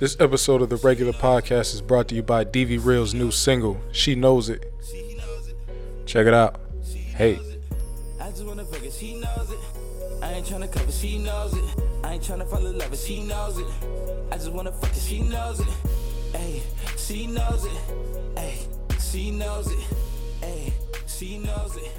This episode of the regular podcast is brought to you by DV Real's new single, She Knows It. Check it out. Hey. I just wanna fuck it, she knows it. I ain't tryna cover, she knows it. I ain't tryna fall in love, but she knows it. I just wanna fuck it, she knows it. Ayy, she knows it. Ayy, she knows it. Ayy, she knows it.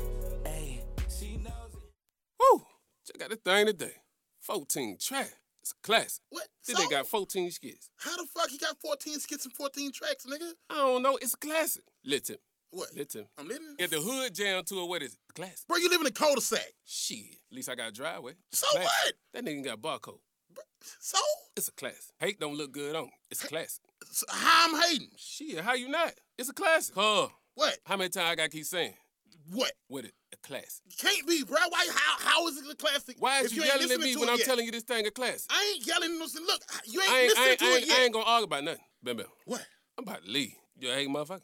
Ayy, she knows it. Woo! Check out the thing today. 14 track. It's a classic. What? Then So? they got 14 skits. How the fuck he got 14 skits and 14 tracks, nigga? I don't know. It's a classic. Listen. What? Listen. I'm living. If the hood jam to it, what is it? Classic. Bro, you live in a cul-de-sac. Shit. At least I got a driveway. It's So classic. what? That nigga got barcode. Bro, So? It's a classic. Hate don't look good on. It's a classic. how I'm hating? Shit, how you not? It's a classic. Huh. What? How many times I gotta keep saying? What? With it, a classic. Can't be, bro. Why? How? How is it a classic? Why is if you, yelling at me when I'm yet? telling you this thing a classic? I ain't yelling. Listen, look, you ain't, I ain't, listening I ain't, to I it yet. I ain't gonna argue about nothing. Bam, bam. What? I'm about to leave. You a hate motherfucker?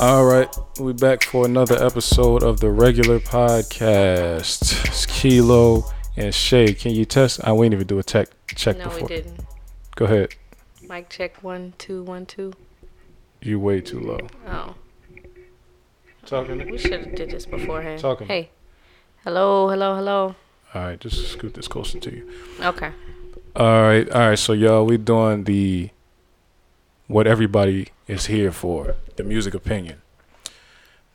All right, we back for another episode of the regular podcast. It's Kilo and Shay. Can you test? I wouldn't even do a tech check No, before. we didn't. Go ahead. Mic check one, two, one, two. You way too low. Oh, Talking. we should have did this beforehand. Talking. Hey, hello, hello, hello. All right, just scoot this closer to you. Okay. All right, all right. So y'all, we doing the what everybody is here for, the music opinion.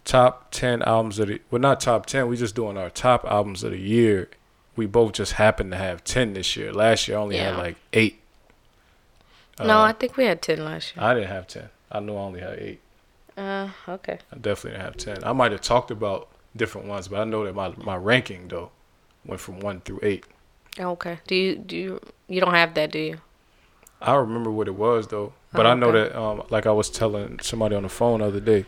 Top ten albums of the well, not top ten. We just doing our top albums of the year. We both just happened to have ten this year. Last year I only had like eight. no, Uh, I think we had ten last year. I didn't have ten. I know I only had eight. Uh, okay. I definitely didn't have ten. I might have talked about different ones, but I know that my my ranking though went from one through eight. Okay. Do you do you you don't have that, do you? I remember what it was though, but Oh, I know okay. that um, like I was telling somebody on the phone the other day,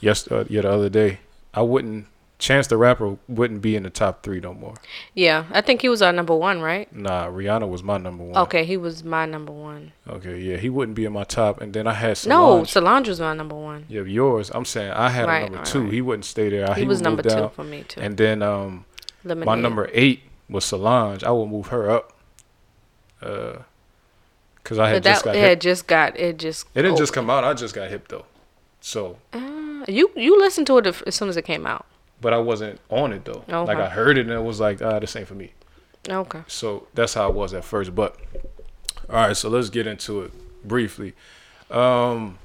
yes, uh, yeah, the other day, I wouldn't. Chance the Rapper wouldn't be in the top three no more. Yeah, I think he was our number one, right? Nah, Rihanna was my number one. Okay, he was my number one. Okay, yeah, he wouldn't be in my top, and then I had No, Solange. Solange was my number one. yeah, yours. I'm saying I had a Right, number right, two. right. He wouldn't stay there. He, was number move two for me too. And then um, Lemonade. my number eight was Solange. I would move her up. Uh, cause I had But that just got it hip. had just got it just. It didn't just come out. I just got hip though. So, Uh, you you listened to it as soon as it came out. but I wasn't on it though. Like I heard it and it was like, ah, this ain't for me. Okay. So that's how it was at first. But all right, so let's get into it briefly. Um,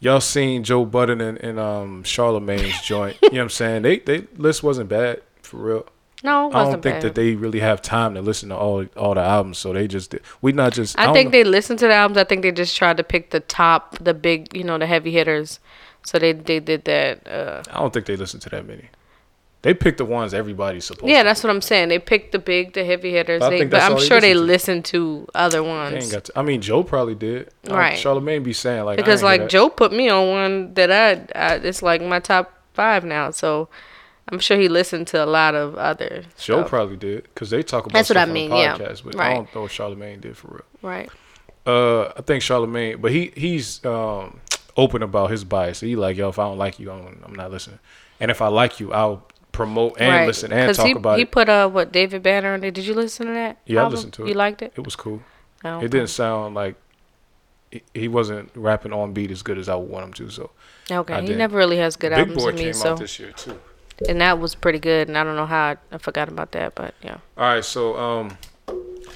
y'all seen Joe Budden and, and um Charlemagne's joint? you know what I'm saying? They they list wasn't bad for real. No, I don't think bad. that they really have time to listen to all all the albums, so they just did. We not just. I, don't think know- they listened to the albums. I think they just tried to pick the top, the big, you know, the heavy hitters. So they they did that. Uh, I don't think they listened to that many. They picked the ones everybody's supposed. yeah, to. that's what I'm saying. They picked the big, the heavy hitters. But I They, think but I'm they sure they listened listened to other They ain't ones got to, I mean, Joe probably did. Um, Right. Charlemagne be saying like because like. Joe put me on one that I, I it's like my top five now. So I'm sure he listened to a lot of other. Joe stuff. probably did because they talk about That's what I mean, the yeah. podcast, but I Right. don't know what Charlemagne did for real. right. Uh, I think Charlemagne, but he he's um open about his bias. He like yo, if I don't like you, I'm, I'm not listening. And if I like you, I'll promote and right. listen and talk he, about he it. put uh what David Banner on there. Did you listen to that? Yeah, I listened to it. You liked it? It was cool. It didn't sound like he- he wasn't rapping on beat as good as I would want him to. So Okay, he never really has good Big albums Boy to me. came So out this year too. And that was pretty good. And I don't know how I, I forgot about that, but yeah. All right, so um,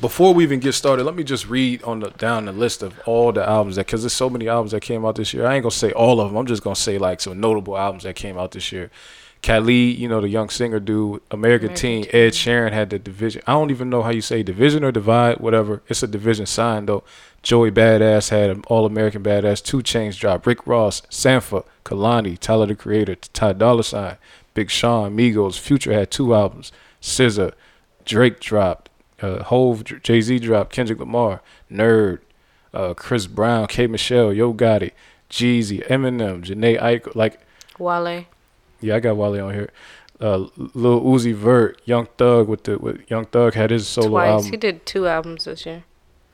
before we even get started, let me just read on the down the list of all the albums that because there's so many albums that came out this year. I ain't gonna say all of them. I'm just gonna say like some notable albums that came out this year. Khalid, you know the young singer dude, American, American Teen, Teen. Ed Sheeran had the division. I don't even know how you say division or divide, whatever. It's a division sign though. Joey Badass had an All American Badass. 2 Chainz drop, Rick Ross, Sampha, Kehlani, Tyler the Creator, Ty Dolla Sign, Big Sean, Migos. Future had two albums. SZA, Drake dropped. Uh, Hove, Jay Z dropped. Kendrick Lamar, Nerd, uh, Chris Brown, K Michelle, Yo Gotti, Jeezy, Eminem, Jhené Aiko. Like Wale. yeah, I got Wale on here. Uh, Lil Uzi Vert, Young Thug with the with Young Thug had his solo Twice. album. He did two albums this year.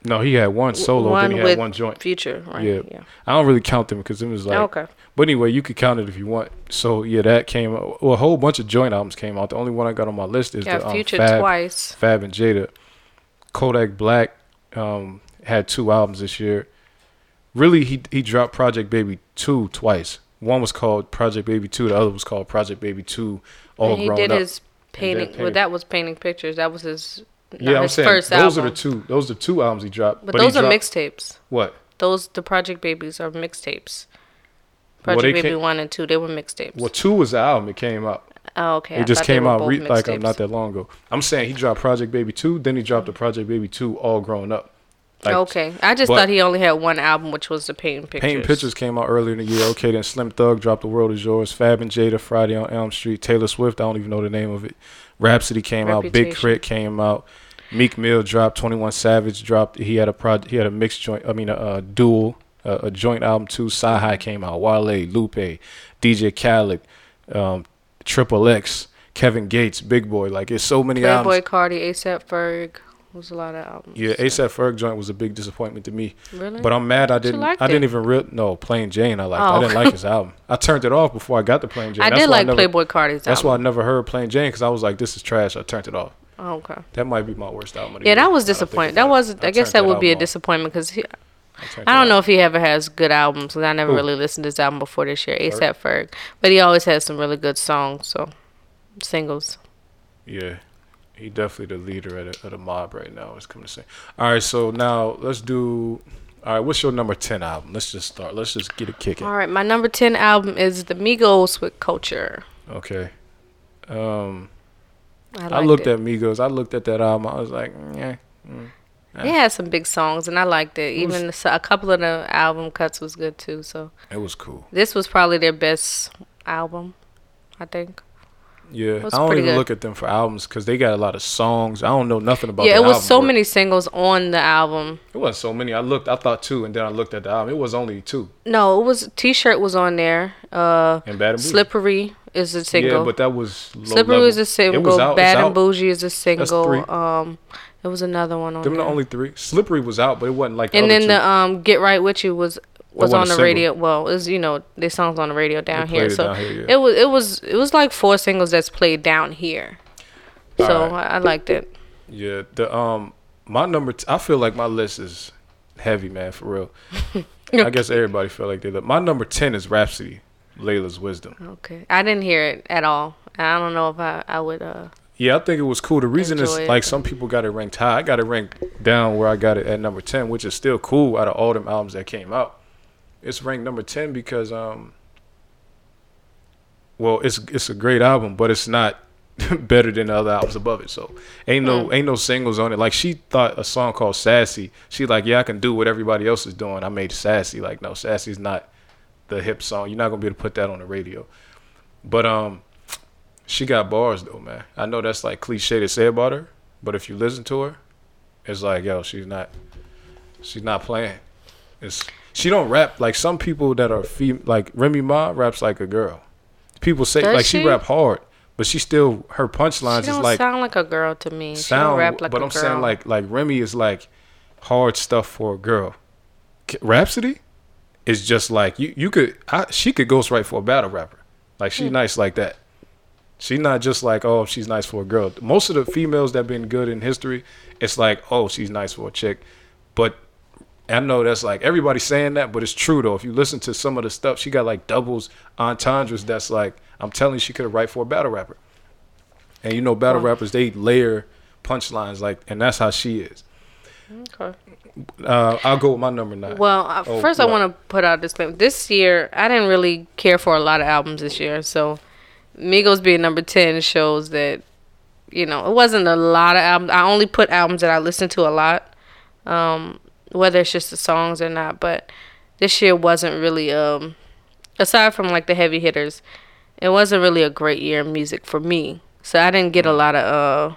No, he had one solo, one then he had one joint. Future, right? Yeah. Yeah. I don't really count them because it was like. okay. But anyway, you could count it if you want. So yeah, that came. Well, a whole bunch of joint albums came out. The only one I got on my list is Got the um, Future Fab, twice. Fab and Jada. Kodak Black um, had two albums this year. Really, he he dropped Project Baby two twice. One was called Project Baby two. The other was called Project Baby two. All and he grown did up. his painting. painting. well, that was painting pictures. That was his. Yeah, I'm his saying first those album. are the two. Those are the two albums he dropped. But, he those are dropped- mixtapes. What? Those the Project Babies are mixtapes. Well, Project they Baby came- one and two, they were mixtapes. Well, two was the album. It came out. Oh, okay. I It just came out re- like um, not that long ago. I'm saying he dropped Project Baby two, then he dropped the Project Baby two, all grown up. Like, okay, I just thought he only had one album, which was the Painting Pictures. Painting Pictures came out earlier in the year. Okay, then Slim Thug dropped The World Is Yours. Fab and Jada, Friday on Elm Street. Taylor Swift, I don't even know the name of it. Rapsody came out. Big Reputation. Krit came out. Meek Mill dropped. Twenty One Savage dropped. He had a prod. He had a mixed joint. I mean, a, a dual, a, a joint album too. High came out. Wale, Lupe, DJ Khaled, um, Triple X, Kevin Gates, Big Boy. Like it's so many albums. Playboi Carti, ASAP Ferg. Was a lot of albums. Yeah, ASAP Ferg joint was a big disappointment to me. Really? But I'm mad I didn't. I didn't it. even real. No, Plain Jane. I liked. I Oh. didn't like his album. I turned it off before I got to Plain Jane. I That's did like never- Playboi Carti's album. That's why I never heard Plain Jane because I was like, this is trash. I turned it off. Oh, okay. That might be my worst album. Of the Yeah, that was disappointing. That was. I guess turned that would be a off. disappointment because I turned I it don't know if he ever has good albums. 'cause I never Who? really listened to his album before this year. ASAP Ferg, but he always has some really good songs. So singles. Yeah, he definitely the leader of the, of the mob right now. Is coming to say. All right, so now let's do. All right, what's your number ten album? Let's just start. Let's just get it kicking. All right, my number ten album is the Migos with Culture. Okay. Um, I, I looked it. at Migos. I looked at that album. I was like, yeah. It had some big songs, and I liked it. Even the, a couple of the album cuts was good too. So It was cool. this was probably their best album, I think. Yeah, I don't even good. look at them for albums because they got a lot of songs. I don't know nothing about. yeah, it was so work. many singles on the album. It wasn't so many. I looked. I thought two, and then I looked at the album. It was only two. No, it was T-shirt was on there. Uh, And Bad and Bougie. Slippery is a single. Yeah, but that was Slippery level. was a It single. was out. Bad and out. Bougie is a single. three. Um, there was another one on Them there. the only three. Slippery was out, but it wasn't like. The and then two. the um, Get Right with You was was on the single. radio. Well, it was you know the songs on the radio down played here. it So down here, yeah. it was it was it was like four singles that's played down here. So Alright. I, I liked it. Yeah, the um, my number. T- I feel like my list is heavy, man, for real. I guess everybody felt like they. Look. My number ten is Rapsody, Laila's Wisdom. Okay, I didn't hear it at all. I don't know if I I would uh. Yeah, I think it was cool. The reason is it. like some people got it ranked high. I got it ranked down where I got it at number ten, which is still cool out of all them albums that came out. It's ranked number ten because um well it's it's a great album, but it's not better than the other albums above it. So ain't no ain't no singles on it. Like she thought a song called Sassy. She like, yeah, I can do what everybody else is doing. I made Sassy. Like, no, Sassy's not the hip song. You're not gonna be able to put that on the radio. But um she got bars though, man. I know that's like cliche to say about her, but if you listen to her, it's like, yo, she's not she's not playing. It's she don't rap like some people that are fem- like Remy Ma raps like a girl. People say Does like she? she? rap hard, but she still her punchlines is like sound like a girl to me. she sound don't rap like but a I'm girl. saying like like Remy is like hard stuff for a girl. Rapsody is just like you you could I, she could ghostwrite for a battle rapper. Like she hmm. nice like that. She's not just like oh she's nice for a girl. Most of the females that have been good in history, it's like oh she's nice for a chick, but I know that's like everybody's saying that, but it's true though. If you listen to some of the stuff, she got like doubles entendres. That's like I'm telling you, she could have write for a battle rapper. And you know, battle rappers they layer punchlines like, and that's how she is. Okay. Uh, I'll go with my number nine. Well, uh, Oh, first I want to put out this thing. This year, I didn't really care for a lot of albums this year. So, Migos being number 10 shows that, you know, it wasn't a lot of albums. I only put albums that I listened to a lot, um, whether it's just the songs or not. But this year wasn't really, um, aside from like the heavy hitters, it wasn't really a great year in music for me. So, I didn't get a lot of, uh,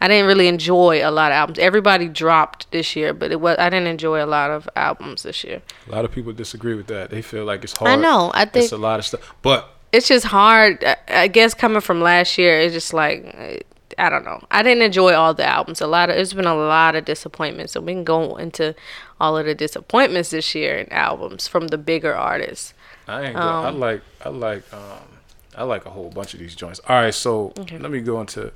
I didn't really enjoy a lot of albums. Everybody dropped this year, but it was I didn't enjoy a lot of albums this year. a lot of people disagree with that. They feel like it's hard. I know. I think it's a lot of stuff, but it's just hard. I- guess coming from last year, it's just like I don't know. I didn't enjoy all the albums. A lot of it's been a lot of disappointments. So we can go into all of the disappointments this year in albums from the bigger artists. I ain't. Go, I Um, like. I like. Um, I like a whole bunch of these joints. All right, so let me go into.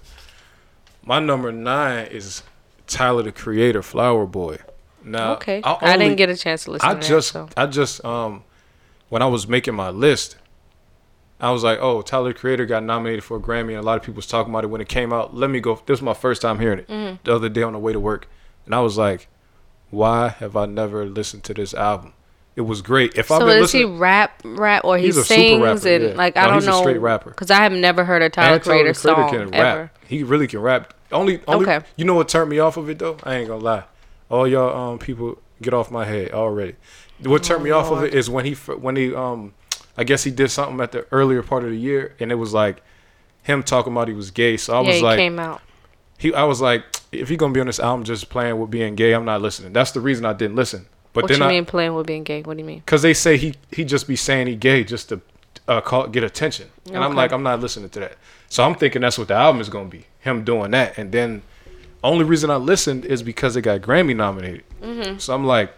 My number nine is Tyler the Creator, Flower Boy. Now, Okay, I, I, didn't get a chance to listen. I to just, that, so. I just, um, when I was making my list, I was like, oh, Tyler the Creator got nominated for a Grammy, and a lot of people was talking about it when it came out. Let me go. This was my first time hearing it Mm-hmm. the other day on the way to work, and I was like, why have I never listened to this album? It was great. If I've So been is he rap, rap, or he He's a super sings rapper, and yeah. like No, I don't he's a know? straight rapper. Because I have never heard a Tyler Creator the Creator song can ever. rap. He really can rap. Only, only. Okay. You know what turned me off of it though? I ain't gonna lie. All y'all um people get off my head already. What turned me off of it is when he when he um I guess he did something at the earlier part of the year and it was like him talking about he was gay. So I yeah, was he like came out. he I was like if he gonna be on this album just playing with being gay, I'm not listening. That's the reason I didn't listen. But What then you I mean playing with being gay? What do you mean? because they say he he just be saying he gay just to uh, call get attention, and I'm like I'm not listening to that. So I'm thinking that's what the album is gonna be, him doing that, and then only reason I listened is because it got Grammy nominated. Mm-hmm. So I'm like,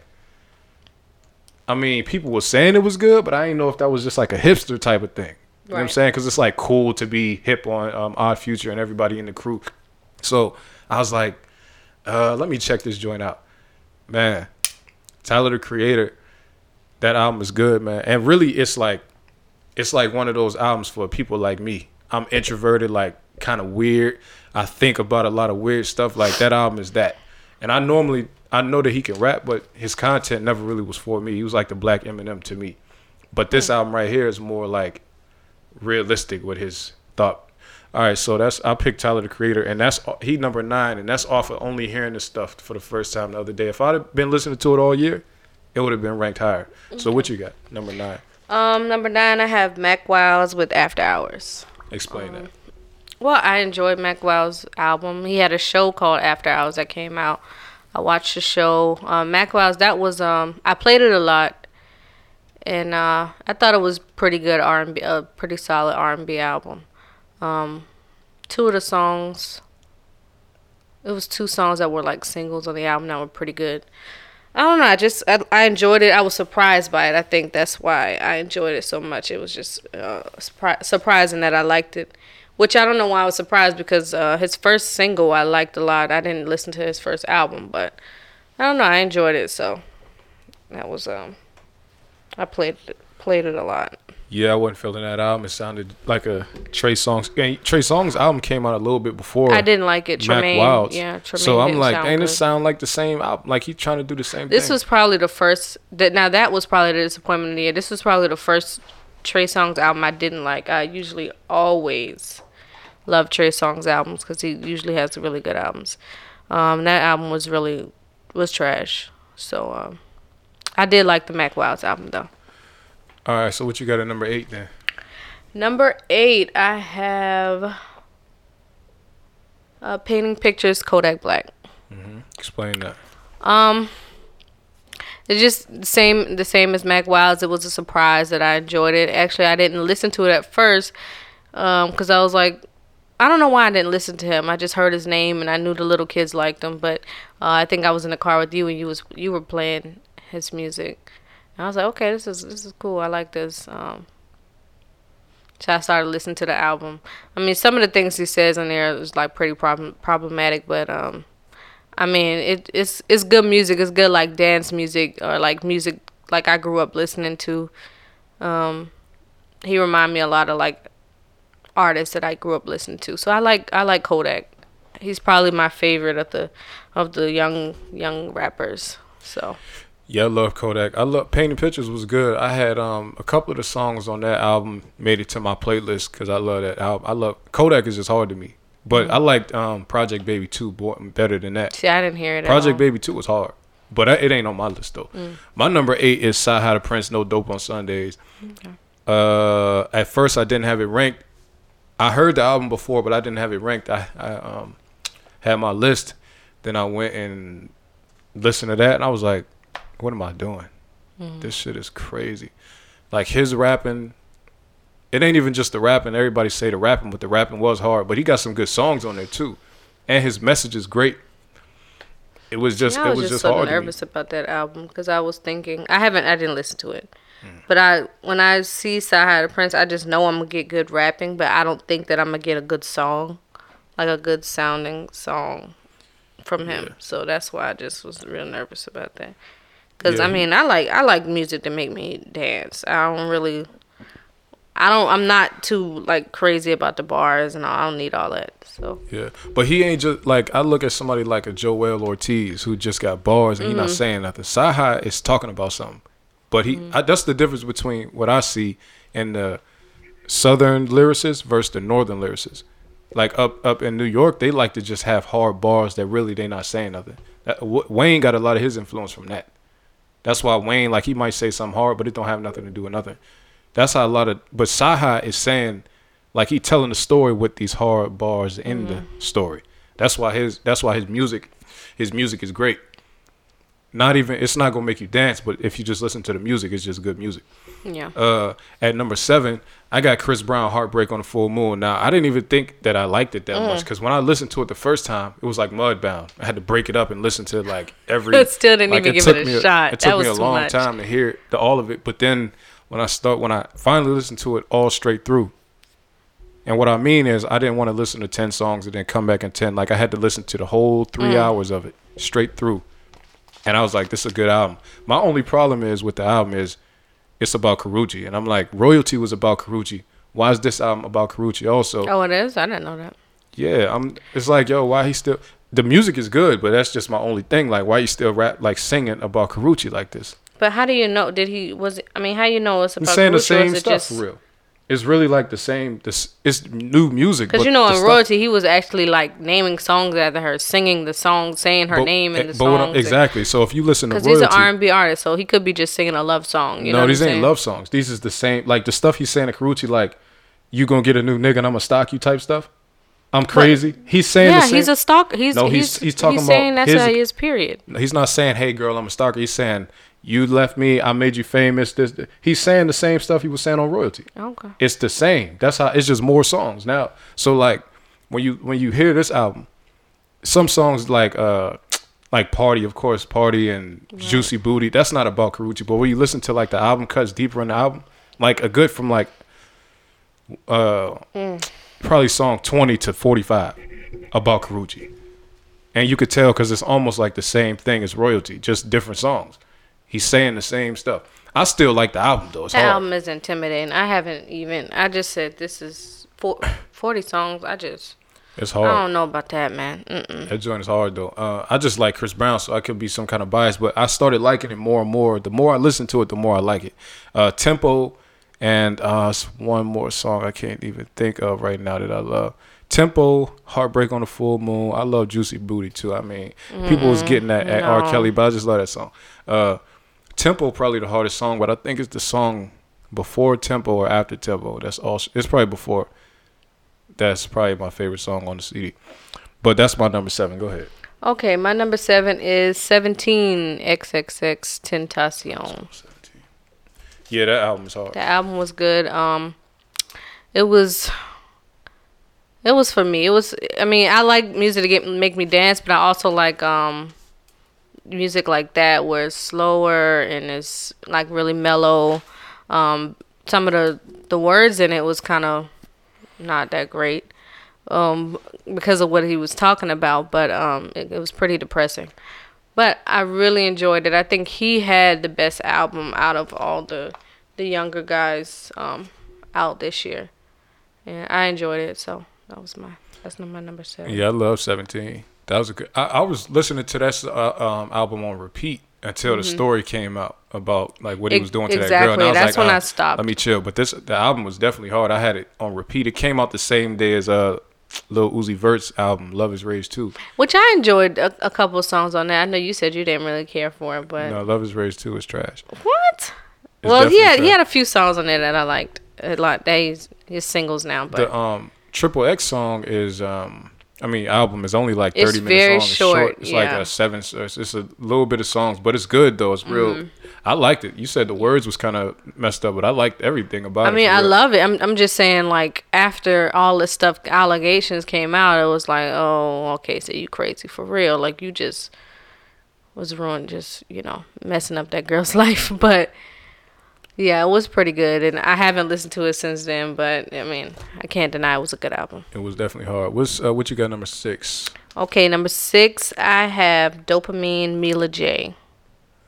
I mean, people were saying it was good, but I didn't know if that was just like a hipster type of thing. You know what I'm saying? Because it's like cool to be hip on um, Odd Future and everybody in the crew. So I was like, uh, let me check this joint out. Man, Tyler the Creator, that album is good, man. And really, it's like, it's like one of those albums for people like me. I'm introverted, like kind of weird. I think about a lot of weird stuff. Like that album is that. And I normally, I know that he can rap, but his content never really was for me. He was like the black Eminem to me. But this album right here is more like realistic with his thought. All right, so that's I picked Tyler the Creator, and that's he number nine, and that's off of only hearing this stuff for the first time the other day. If I'd have been listening to it all year, it would have been ranked higher. So what you got? Number nine. Um, number nine, I have Mack Wilds with After Hours. Explain Um, that. Well, I enjoyed Mack Wilds' album. He had a show called After Hours that came out. I watched the show. Um, Mack Wilds, that was um, I played it a lot, and uh, I thought it was pretty good R and B, a pretty solid R and B album. Um, two of the songs, it was two songs that were like singles on the album that were pretty good. I don't know. I just I, I enjoyed it. I was surprised by it. I think that's why I enjoyed it so much. It was just uh, surpri- surprising that I liked it. Which I don't know why I was surprised because uh, his first single I liked a lot. I didn't listen to his first album, but I don't know. I enjoyed it, so that was um I played played it a lot. Yeah, I wasn't feeling that album. It sounded like a Trey Songz. Trey Songz album came out a little bit before. I didn't like it. Mac Tremaine, Wilds. yeah, Tremaine. so I'm like, ain't it sound like the same album? Like he trying to do the same thing. This thing. was probably the first. That now that was probably the disappointment of the year. This was probably the first Trey Songz album I didn't like. I usually always love Trey Songz albums because he usually has really good albums. Um, that album was really was trash. So um, I did like the Mack Wilds album though. All right, so what you got at number eight then? Number eight, I have uh, painting pictures Kodak Black. Explain that. Um, it's just the same, the same as Mack Wilds. It was a surprise that I enjoyed it. Actually, I didn't listen to it at first, um, cause I was like, I don't know why I didn't listen to him. I just heard his name and I knew the little kids liked him. But uh, I think I was in the car with you and you was you were playing his music. And I was like, okay, this is this is cool. I like this. Um, so I started listening to the album. I mean, some of the things he says in there is like pretty problem problematic, but um, I mean, it, it's it's good music. It's good like dance music or like music like I grew up listening to. Um, he remind me a lot of like artists that I grew up listening to. So I like I like Kodak. He's probably my favorite of the of the young young rappers. So Yeah, I love Kodak. I love Painting Pictures was good. I had um a couple of the songs on that album made it to my playlist because I love that album. I love Kodak is just hard to me, but Mm-hmm. I liked um Project Baby Two better than that. see, I didn't hear it. Project. Baby Two was hard, but I- it ain't on my list though. Mm. My number eight is CyHi the Prynce, No Dope on Sundays. Uh, at first I didn't have it ranked. I heard the album before, but I didn't have it ranked. I, I um had my list. Then I went and listened to that, and I was like, "What am I doing? Mm. This shit is crazy." Like his rapping, it ain't even just the rapping. Everybody say the rapping, but the rapping was hard. But he got some good songs on there too, and his message is great. It was just Yeah, I it was, was just, just so hard. to me. nervous about that album because I was thinking I haven't I didn't listen to it, Hmm. but I when I see CyHi the Prynce, I just know I'm gonna get good rapping, but I don't think that I'm gonna get a good song, like a good sounding song from him. So that's why I just was real nervous about that. Cause Yeah, I mean I like I like music to make me dance. I don't really. I don't. I'm not too like crazy about the bars and all. I don't need all that. So Yeah, but he ain't just like I look at somebody like a Joell Ortiz who just got bars and he Mm-hmm. not saying nothing. Sahai is talking about something, but he Mm-hmm. I, that's the difference between what I see in the southern lyricists versus the northern lyricists. Like up up in New York, they like to just have hard bars that really they're not saying nothing. That, Wayne got a lot of his influence from that. That's why Wayne like he might say something hard, but it don't have nothing to do with nothing. That's how a lot of but CyHi is saying like he telling the story with these hard bars in the story. That's why his that's why his music his music is great. Not even it's not gonna make you dance, but if you just listen to the music, it's just good music. yeah. Uh, at number seven, I got Chris Brown "Heartbreak on the Full Moon." Now I didn't even think that I liked it that Mm. much because when I listened to it the first time, it was like Mudbound. I had to break it up and listen to like every. But still didn't even give it a me shot. It took me a long much. time to hear the, all of it, but then when I start when I finally listened to it all straight through. And what I mean is, I didn't want to listen to ten songs and then come back in ten. Like I had to listen to the whole three Mm. hours of it straight through. And I was like, this is a good album. My only problem is with the album is it's about Karrueche. And I'm like, Royalty was about Karrueche. Why is this album about Karrueche also? Oh, it is. I didn't know that. Yeah, I'm it's like, yo, why he still the music is good, but that's just my only thing. Like why you still rap like singing about Karrueche like this? But how do you know? Did he was? I mean, how you know it's I'm about saying the same stuff just- for real. It's really like the same this it's new music. Because but you know, in stuff- royalty, he was actually like naming songs after her, singing the song, saying her but- name in eh, the but song. exactly. So if you listen to Because he's an R and B artist, so he could be just singing a love song. You know no, what these ain't saying? love songs. These is the same like the stuff he's saying to Karrueche like you gonna get a new nigga and I'm gonna stock you type stuff. I'm crazy. he's saying Yeah, he's a stalker. He's No, he's he's- he's talking he's saying about that's his- how he is. Period. He's not saying, "Hey, girl, I'm a stalker." He's saying, "You left me. I made you famous." This, this. He's saying the same stuff he was saying on royalty. Okay. It's the same. That's how. It's just more songs now. So like when you when you hear this album, some songs like uh like party, of course, party and juicy booty. That's not about Karrueche. But when you listen to like the album cuts deeper in the album, like a good from like uh probably song twenty to forty five about Karuchi and you could tell because it's almost like the same thing as royalty, just different songs. He's saying the same stuff. I still like the album though. It's hard. album is intimidating. I haven't even. I just said this is four, 40 songs. I just. It's hard. I don't know about that, man. Mm-mm. That joint is hard though. Uh, I just like Chris Brown, so I could be some kind of bias, but I started liking it more and more. The more I listen to it, the more I like it. Uh, Tempo and uh, one more song I can't even think of right now that I love. Tempo, Heartbreak on the Full Moon. I love Juicy Booty too. I mean, people was getting that at R. Kelly, but I just love that song. Tempo probably the hardest song, but I think it's the song before Tempo or after Tempo. That's all. It's probably before. That's probably my favorite song on the CD. But that's my number seven. Go ahead. Okay, my number seven is 17 XXXTentacion. Yeah, that album is hard. The album was good. Um, it was. It was for me. It was. I mean, I like music to get make me dance, but I also like um, music like that where it's slower and it's like really mellow. Um, some of the the words in it was kind of not that great um, because of what he was talking about, but um, it, it was pretty depressing. But I really enjoyed it. I think he had the best album out of all the the younger guys um, out this year, and I enjoyed it. So that was my that's my number seven. Yeah, I love 17. That was a good. I, I was listening to that uh, um, album on repeat until the story came out about like what he was doing to that girl. And Mm-hmm. exactly. I was That's like, when "Ah, I stopped." Let me chill. But this the album was definitely hard. I had it on repeat. It came out the same day as uh Lil Uzi Vert's album Luv Is Rage 2. Which I enjoyed a, a couple of songs on that. I know you said you didn't really care for it, but No, Luv Is Rage 2 is trash. what? well, he had he had a few songs on there that I liked a lot. He's his singles now, but The um Triple X song is um I mean, album is only like It's thirty minutes very long. It's short, It's like a seven. It's, it's a little bit of songs, but it's good though. It's real. Mm-hmm. I liked it. You said the words was kind of messed up, but I liked everything about it. I mean, I love it. I'm, I'm just saying, like, after all this stuff, allegations came out, it was like, oh, okay, so you crazy for real. Like, you just was ruined, just, you know, messing up that girl's life. But, yeah, it was pretty good. And I haven't listened to it since then, but, I mean, I can't deny it was a good album. It was definitely hard. What's uh, what you got number six? Okay, number six, I have Dopamine Mila J.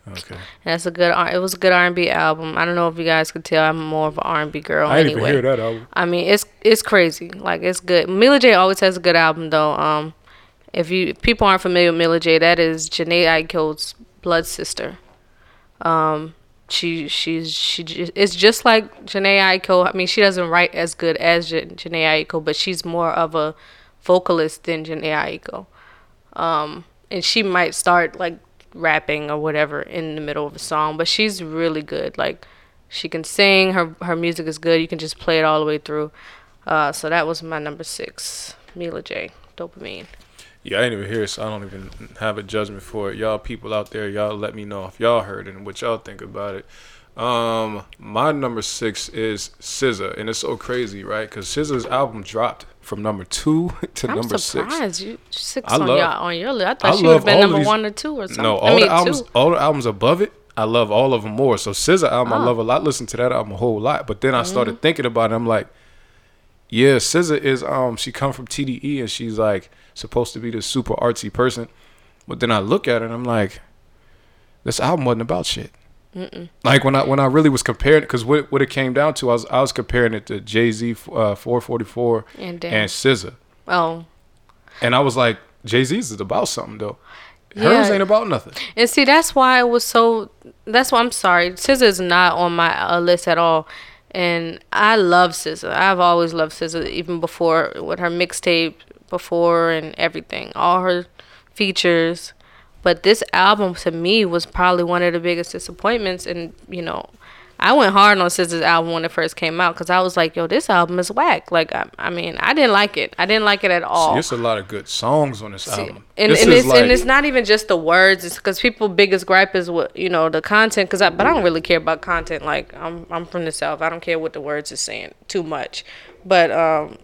Okay. That's a good. It was a good R and B album. I don't know if you guys could tell. I'm more of an R and B girl. I didn't anyway. even hear that album. I mean, it's it's crazy. Like it's good. Mila J always has a good album though. Um, if you if people aren't familiar with Mila J, that is Jhené Aiko's blood sister. Um, she she's she it's just like Jhené Aiko. I mean, she doesn't write as good as J- Jhené Aiko, but she's more of a vocalist than Jhené Aiko. Um, and she might start like rapping or whatever in the middle of a song, but she's really good. Like she can sing. Her her music is good. You can just play it all the way through. Uh, so that was my number six, Mila J. Dopamine. Yeah, I ain't even hear so I don't even have a judgment for it. Y'all people out there, y'all let me know if y'all heard it and what y'all think about it. Um, my number six is SZA, and it's so crazy, right? Because SZA's album dropped from number two to I'm number six. surprised you six I on love- your on your list. I I thought she would have been number these- one or two or something. No, all I mean, the albums, two. all the albums above it, I love all of them more. So SZA album, I Oh. love a lot. Listen to that album a whole lot. But then I started Mm-hmm. thinking about it. I'm like, yeah, SZA is um she come from TDE and she's like supposed to be this super artsy person. But then I look at it and I'm like, this album wasn't about shit. Like when I when I really was comparing, because what what it came down to, I was I was comparing it to Jay Z, uh, 444, And Dan. and SZA, Oh, and I was like, Jay Z's is about something though. Hers Yeah. ain't about nothing. And see, that's why it was so. That's why I'm sorry. SZA is not on my uh, list at all. And I love SZA. I've always loved SZA, even before with her mixtape, before and everything, all her features. But this album to me was probably one of the biggest disappointments. And you know, I went hard on SZA's album when it first came out because I was like, "Yo, this album is whack." Like, I, I mean, I didn't like it. I didn't like it at all. See, it's a lot of good songs on this See, album. and, this and it's like, and it's not even just the words. It's because people biggest gripe is what you know the content. Because I but I don't really care about content. Like I'm I'm from the south. I don't care what the words are saying too much. But um,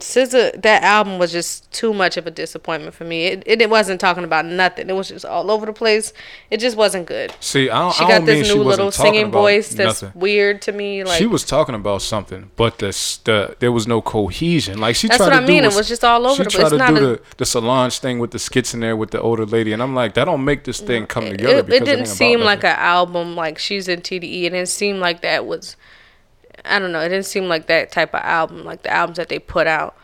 SZA that album was just too much of a disappointment for me. It, it it wasn't talking about nothing. It was just all over the place. It just wasn't good. See, I don't, She I got don't mean this new little singing voice that's nothing. weird to me. Like she was talking about something, but the, the there was no cohesion. Like she That's tried what to I do mean. It was- was just all over She the tried place. to do a- the the Solange thing with the skits in there with the older lady, and I'm like, that don't make this thing come together. it, it didn't about seem like an album like she's in TDE. and It didn't seem like that was. I don't know. It didn't seem like that type of album, like the albums that they put out.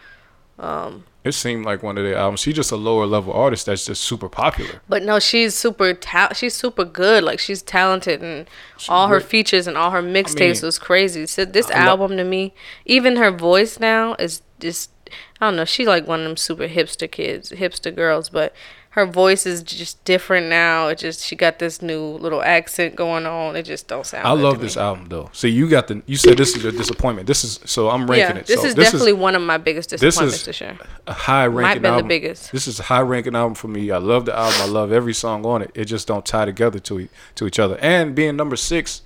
Um, It seemed like one of their albums. She's just a lower level artist that's just super popular. But no, she's super ta- she's super good. Like she's talented and all her features and all her mixtapes mean, was crazy. So this I lo- album to me, even her voice now is just I don't know. She's like one of them super hipster kids, hipster girls, but her voice is just different now. It just she got this new little accent going on. It just don't sound. I love this me. album though. See, you got the you said this is your disappointment. This is so I'm ranking Yeah, it. this so is definitely one of my biggest this disappointments is this year. a high ranking might been the biggest. This is a high ranking album for me. I love the album. I love every song on it. It just don't tie together to to each other. And being number six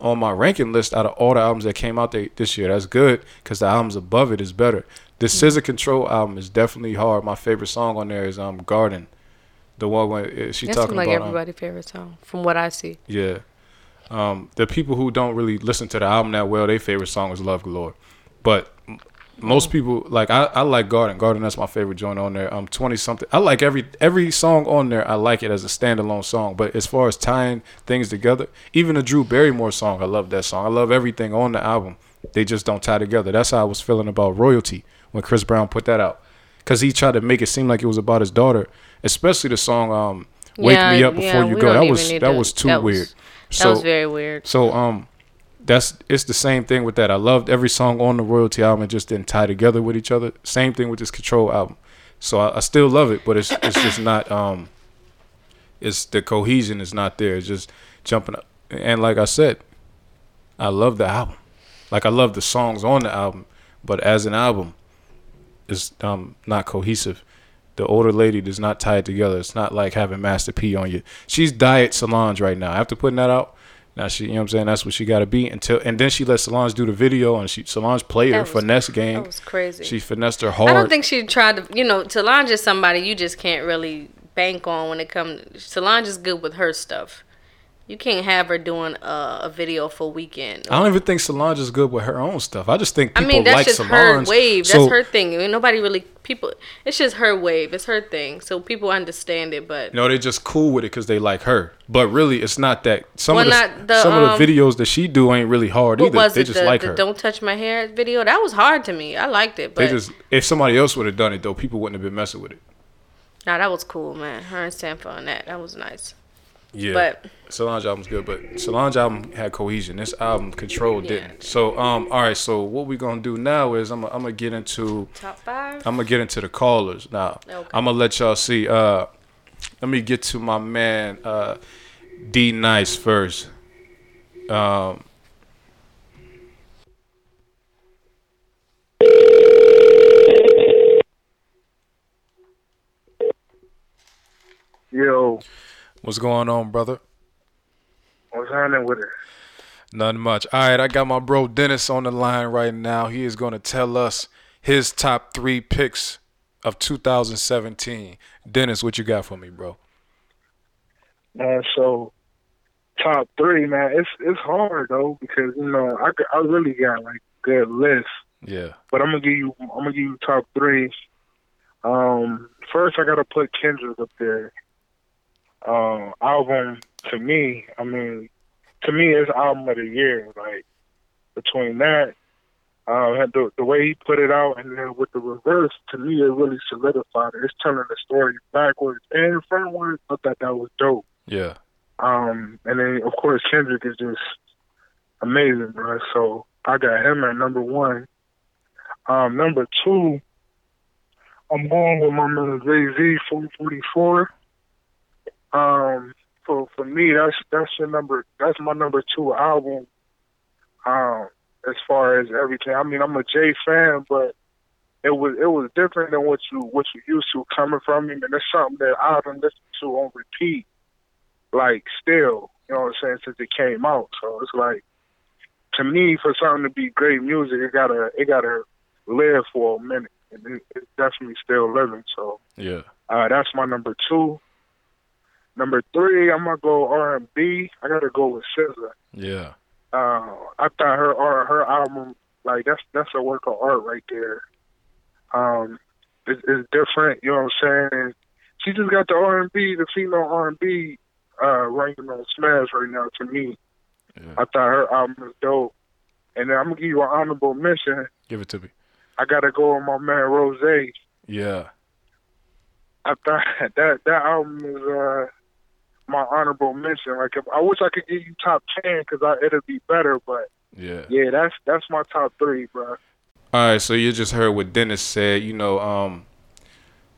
on my ranking list out of all the albums that came out they, this year, that's good because the albums above it is better. The Mm-hmm. Control album is definitely hard. My favorite song on there is um Garden, the one where she That talking like about um, everybody's favorite song, from what I see. yeah. Um, the people who don't really listen to the album that well, their favorite song is Love Galore. But most people like I, I like Garden. Garden that's my favorite joint on there. Um twenty something. I like every every song on there. I like it as a standalone song. But as far as tying things together, even the Drew Barrymore song, I love that song. I love everything on the album. They just don't tie together. That's how I was feeling about Royalty when Chris Brown put that out. Cause he tried to make it seem like it was about his daughter, especially the song um "Wake Yeah, Me Up yeah, Before You Go." That was that to- was too that was- weird. That was very weird. So um, that's it's the same thing with that. I loved every song on the royalty album. It just didn't tie together with each other. Same thing with this Control album. So I, I still love it, but it's it's just not um. It's the cohesion is not there. It's just jumping up. And like I said, I love the album. Like I love the songs on the album, but as an album, it's um not cohesive. The older lady does not tie it together. It's not like having Master P on you. She's diet Solange right now. After putting that out, now she, you know what I'm saying? That's what she got to be until, and then she let Solange do the video, and she Solange played her was- finesse game. That was crazy. She finessed her hard. I don't think she tried to, you know, Solange is somebody you just can't really bank on when it comes. Solange is good with her stuff. You can't have her doing a, a video for weekend. I don't even think Solange is good with her own stuff. I just think I mean, that's like just Solange. her wave. So- That's her thing. I mean, nobody really people. It's just her wave. It's her thing. So people understand it, but No, they're just cool with it because they like her. But really, it's not that. Some Well, of the, the, some of um, the videos that she do ain't really hard either. They it? just The, like the her. "Don't Touch My Hair" video. That was hard to me. I liked it, but They just if somebody else would have done it though, people wouldn't have been messing with it. nah, that was cool, man. Her and Sampha on that. That was nice. Yeah, But- Solange album's good, but Solange album had cohesion. This album Control didn't. So um, all right. So what we gonna do now is I'm gonna, I'm gonna get into Top five. I'm gonna get into the callers now. Okay. I'm gonna let y'all see. Uh, let me get to my man uh, D Nice first. Um, Yo, what's going on, brother? what's happening with it? Nothing much. All right, I got my bro Denis on the line right now. He is going to tell us his top three picks of 2017. Denis, what you got for me, bro? Man, so top three, man, it's it's hard though because you know I I really got like good list, Yeah. but I'm gonna give you I'm gonna give you top three. Um, first I gotta put Kendrick up there. Um, album to me, I mean, to me it's album of the year. Like between that, um, the the way he put it out, and then with the reverse, to me it really solidified it. It's telling the story backwards and frontwards. I thought that was dope. Yeah. Um, and then of course Kendrick is just amazing, bro. So I got him at number one. Um, number two, I'm going with my man Jay Z, 444. Um, for for me, that's that's your number. That's my number two album. Um, as far as everything, I mean, I'm a Jay fan, but it was it was different than what you what you used to coming from him, and it's something that I don't listen to on repeat like still, you know what I'm saying, since it came out. So it's like to me for something to be great music it gotta it gotta live for a minute. And it, it's definitely still living. So Yeah. uh that's my number two. Number three, I'm gonna go R and B. I gotta go with SZA. Yeah. Uh, I thought her her her album like that's that's a work of art right there. Um, it's, it's different, you know what I'm saying. She just got the R and B, the female R and B, uh, ranking on Smash right now. To me, Yeah. I thought her album was dope. And then I'm gonna give you an honorable mention. Give it to me. I gotta go with my man Rose. Yeah. I thought that that album was uh my honorable mention. Like if I wish I could give you top ten because it'd be better, but Yeah. yeah, that's that's my top three, bro. All right, so you just heard what Denis said. You know, um,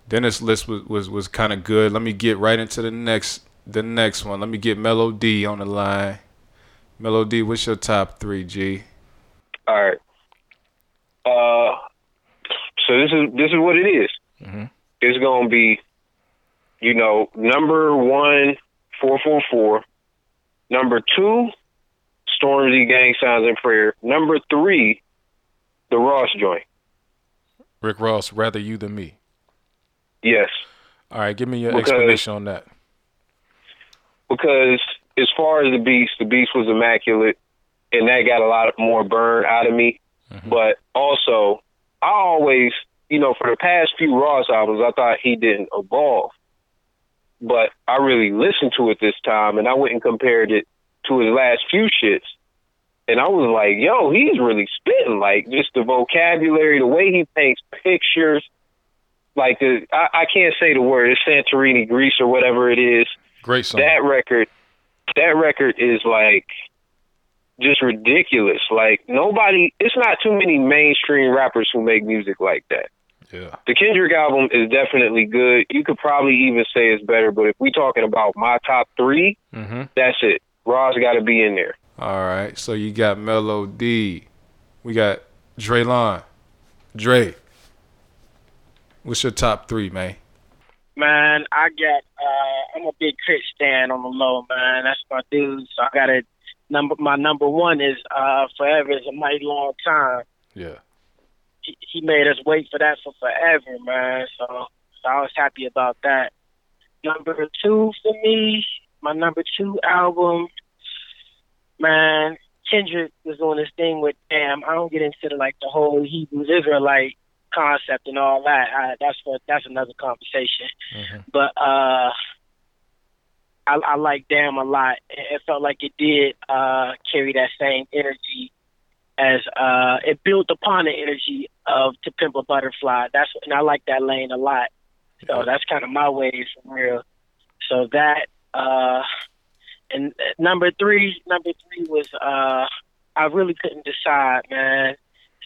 Denis' list was was, was kind of good. Let me get right into the next the next one. Let me get Mello Dee on the line. Mello Dee, what's your top three, G? All right. Uh, so this is this is what it is. Mhm. It's gonna be, you know, number one, four four four. Number two, Stormzy Gang Signs and Prayer. Number three, the Ross joint. Rick Ross, rather you than me. Yes, All right, give me your Because- explanation on that. because as far as the beast, the beast was immaculate, and that got a lot more burn out of me. Mm-hmm. But also, I always, you know, for the past few Ross albums, I thought he didn't evolve. But I really listened to it this time, and I went and compared it to his last few shits. And I was like, yo, he's really spitting. Like, just the vocabulary, the way he paints pictures. Like, the, I, I can't say the word. It's Santorini, Greece, or whatever it is Great song. that record that record is like just ridiculous like nobody it's not too many mainstream rappers who make music like that yeah. the kendrick album is definitely good you could probably even say it's better but if we talking about my top three Mm-hmm. that's it Ross got to be in there All right, so you got Mello Dee. We got Dre'Lon. Dre. What's your top three, man? Man, I got. Uh, I'm a big Krit stan on the low, man. That's my dude. So I got a number. My number one is uh, "Forever is a mighty long time." Yeah. He, made us wait for that for forever, man. So, so I was happy about that. Number two for me, my number two album, man. Kendrick was doing this thing with damn. I don't get into the, like the whole Hebrews Israelite concept and all that. I, that's for that's another conversation. But uh, I, I like Damn a lot. It, it felt like it did uh, carry that same energy as uh, it built upon the energy of To Pimp a Butterfly. That's and I like that lane a lot. So that's kind of my way for real. So that uh, and uh, number three, number three was uh, I really couldn't decide, man.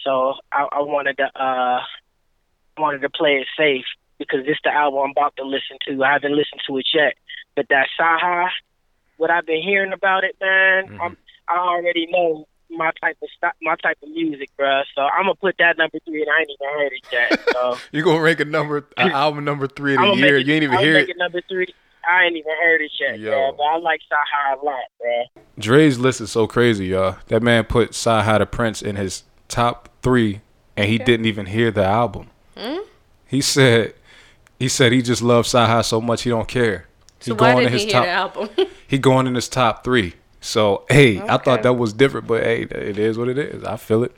So I, I wanted to uh, wanted to play it safe because this the album I'm about to listen to. I haven't listened to it yet, but that CyHi, what I've been hearing about it, man, I'm, I already know my type of st- my type of music, bruh. So I'm gonna put that number three, and I ain't even heard it yet. So You gonna rank a number a album number three of I'm the year? it, You ain't even I'm hear it. number three. I ain't even heard it yet, Yo. bruh, but I like CyHi a lot, bruh. Dre's list is so crazy, y'all. That man put CyHi the Prynce in his top three, and he didn't even hear the album. Hmm? He said, he said he just loves Sci so much he don't care. So why didn't he hear top. the album? He going in his top three. So hey, I thought that was different, but hey, it is what it is. I feel it.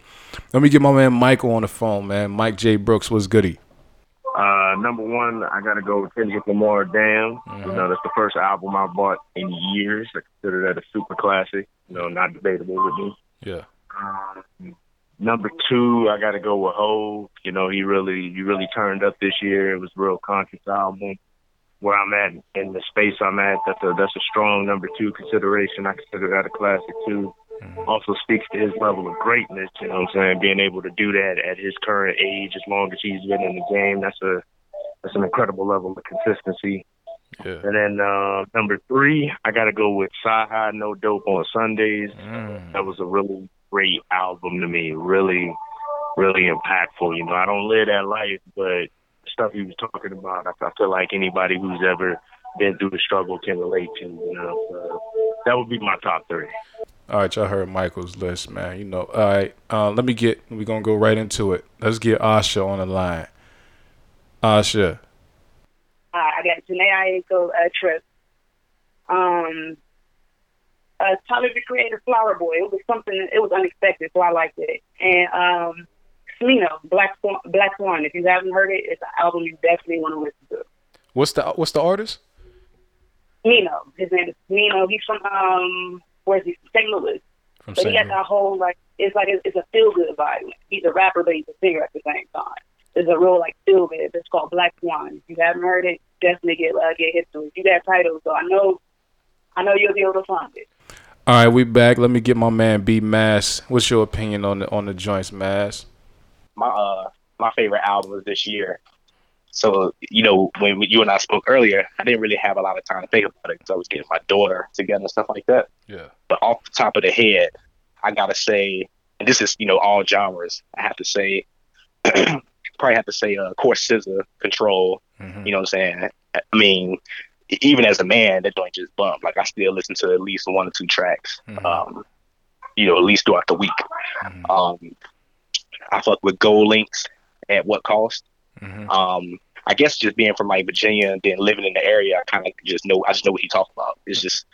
Let me get my man Michael on the phone, man. Mike J. Brooks was goody. Uh, number one, I gotta go with Kendrick Lamar. Damn, you know that's the first album I bought in years. I consider that a super classic. You know, not debatable with me. Yeah. Um, number two, I gotta go with Hove. You know, he really, he really turned up this year. It was a real conscious album. Where I'm at in the space I'm at, that's a that's a strong number two consideration. I consider that a classic too. Also speaks to his level of greatness. You know what I'm saying? Being able to do that at his current age, as long as he's been in the game, that's a that's an incredible level of consistency. Yeah. And then uh, number three, I got to go with CyHi No Dope on Sundays. That was a really great album to me. Really, really impactful. You know, I don't live that life, but stuff he was talking about, I, I feel like anybody who's ever been through the struggle can relate to. You know, so that would be my top three. All right, y'all heard Michael's list, man. You know, all right. Uh, let me get. We're gonna go right into it. Let's get Asha on the line. Asha, Uh, I got Jhené Aiko uh, Trip. Um, uh, Tyler the Creator, Flower Boy. It was something. It was unexpected, so I liked it. And um, Smino, Black Swan. Black Swan. If you haven't heard it, it's an album you definitely want to listen to. what's the what's the artist? Nino. His name is Smino. He's from um, where's he? St. Louis. From But he St. got that whole like it's like it's a feel good vibe. He's a rapper, but he's a singer at the same time. It's a real like feel good. It's called Black Swan. If you haven't heard it, definitely get uh, get hit to it. You got titles, so I know I know you'll be able to find it. All right, we back. Let me get my man B Mass. What's your opinion on the on the joints, Mass? My uh my favorite album of this year. So you know when you and I spoke earlier, I didn't really have a lot of time to think about it because I was getting my daughter together and stuff like that. Yeah. But off the top of the head, I gotta say, and this is you know all genres. I have to say, probably have to say, uh, Course SZA, Control. You know what I'm saying? I mean, even as a man, that joint just bump. Like I still listen to at least one or two tracks. Um, you know, at least throughout the week. Um, I fuck with GoldLink's at what cost? Um, I guess just being from like Virginia and then living in the area, I kind of just know. I just know what he talking about. It's just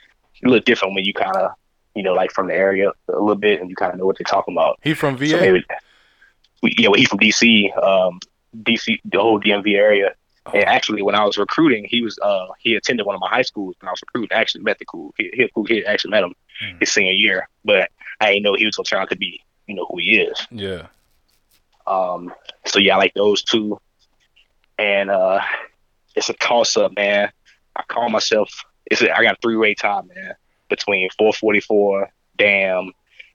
a little different when you kind of, you know, like from the area a little bit, and you kind of know what they're talking about. He from VA? So maybe, we, yeah, well, he's from DC, um, DC, the whole DMV area. And actually, when I was recruiting, he was uh he attended one of my high schools when I was recruiting. I actually met the cool he, he, kid. Actually met him his senior year, but I didn't know he was gonna out to be you know who he is. Yeah. Um, so yeah, I like those two. And uh, it's a toss up, man. I call myself. It's a, I got a three way tie, man, between 444, Damn,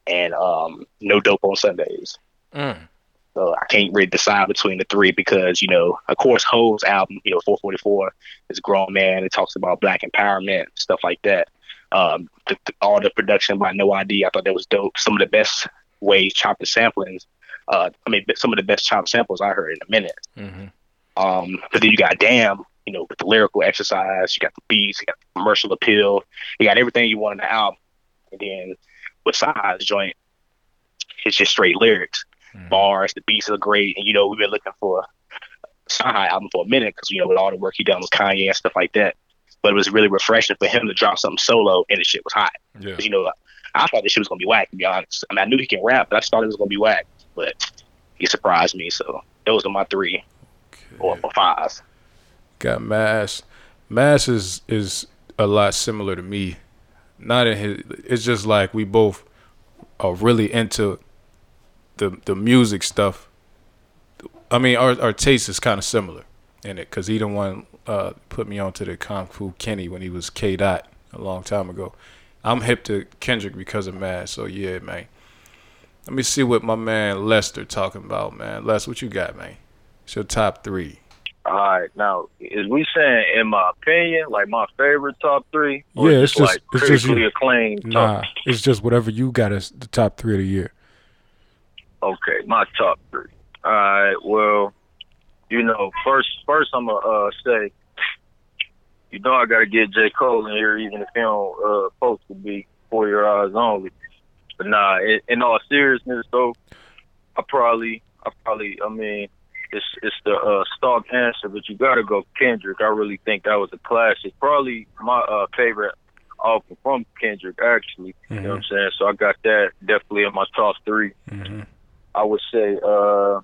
and um, No Dope on Sundays. Mm. So I can't really decide between the three because you know, of course, Hov's album, you know, 444 is grown man. It talks about black empowerment, stuff like that. Um, the, the- all the production by No ID, I thought that was dope. Some of the best ways chopped the samplings. Uh, I mean, some of the best chopped samples I heard in a minute. Mm-hmm. Um, but then you got Damn, you know, with the lyrical exercise, you got the beats, you got the commercial appeal, you got everything you want in the album. And then with Size joint, it's just straight lyrics, bars, the beats are great, and you know, we've been looking for a Sci album for a minute because you know with all the work he done with Kanye and stuff like that. But it was really refreshing for him to drop something solo, and the shit was hot. Yeah. You know, I thought this shit was gonna be whack. To be honest, I mean, I knew he can rap, but I just thought it was gonna be whack. But he surprised me. So those are my three or, my five. Got Mass. Mass is is a lot similar to me. Not in his. It's just like we both are really into the the music stuff. I mean, our our taste is kind of similar in it because he the one uh, put me onto the Kung Fu Kenny when he was K Dot a long time ago. I'm hip to Kendrick because of Mass. So yeah, man. Let me see what my man Lester talking about, man. Les, what you got, man? It's your top three. All right, now is we saying in my opinion, like my favorite top three, or yeah, it's just like it's just critically you. acclaimed Nah, top? it's just whatever you got as the top three of the year. Okay, my top three. All right, well, you know, first first I'm gonna uh, say, you know, I gotta get J Cole in here, even if he don't uh, supposed to be for your eyes only. But nah, in, in all seriousness though, I probably, I probably, I mean, it's it's the uh, stock answer, but you gotta go Kendrick. I really think that was a classic. Probably my uh, favorite album from Kendrick, actually. You know what I'm saying? So I got that definitely in my top 3 I would say uh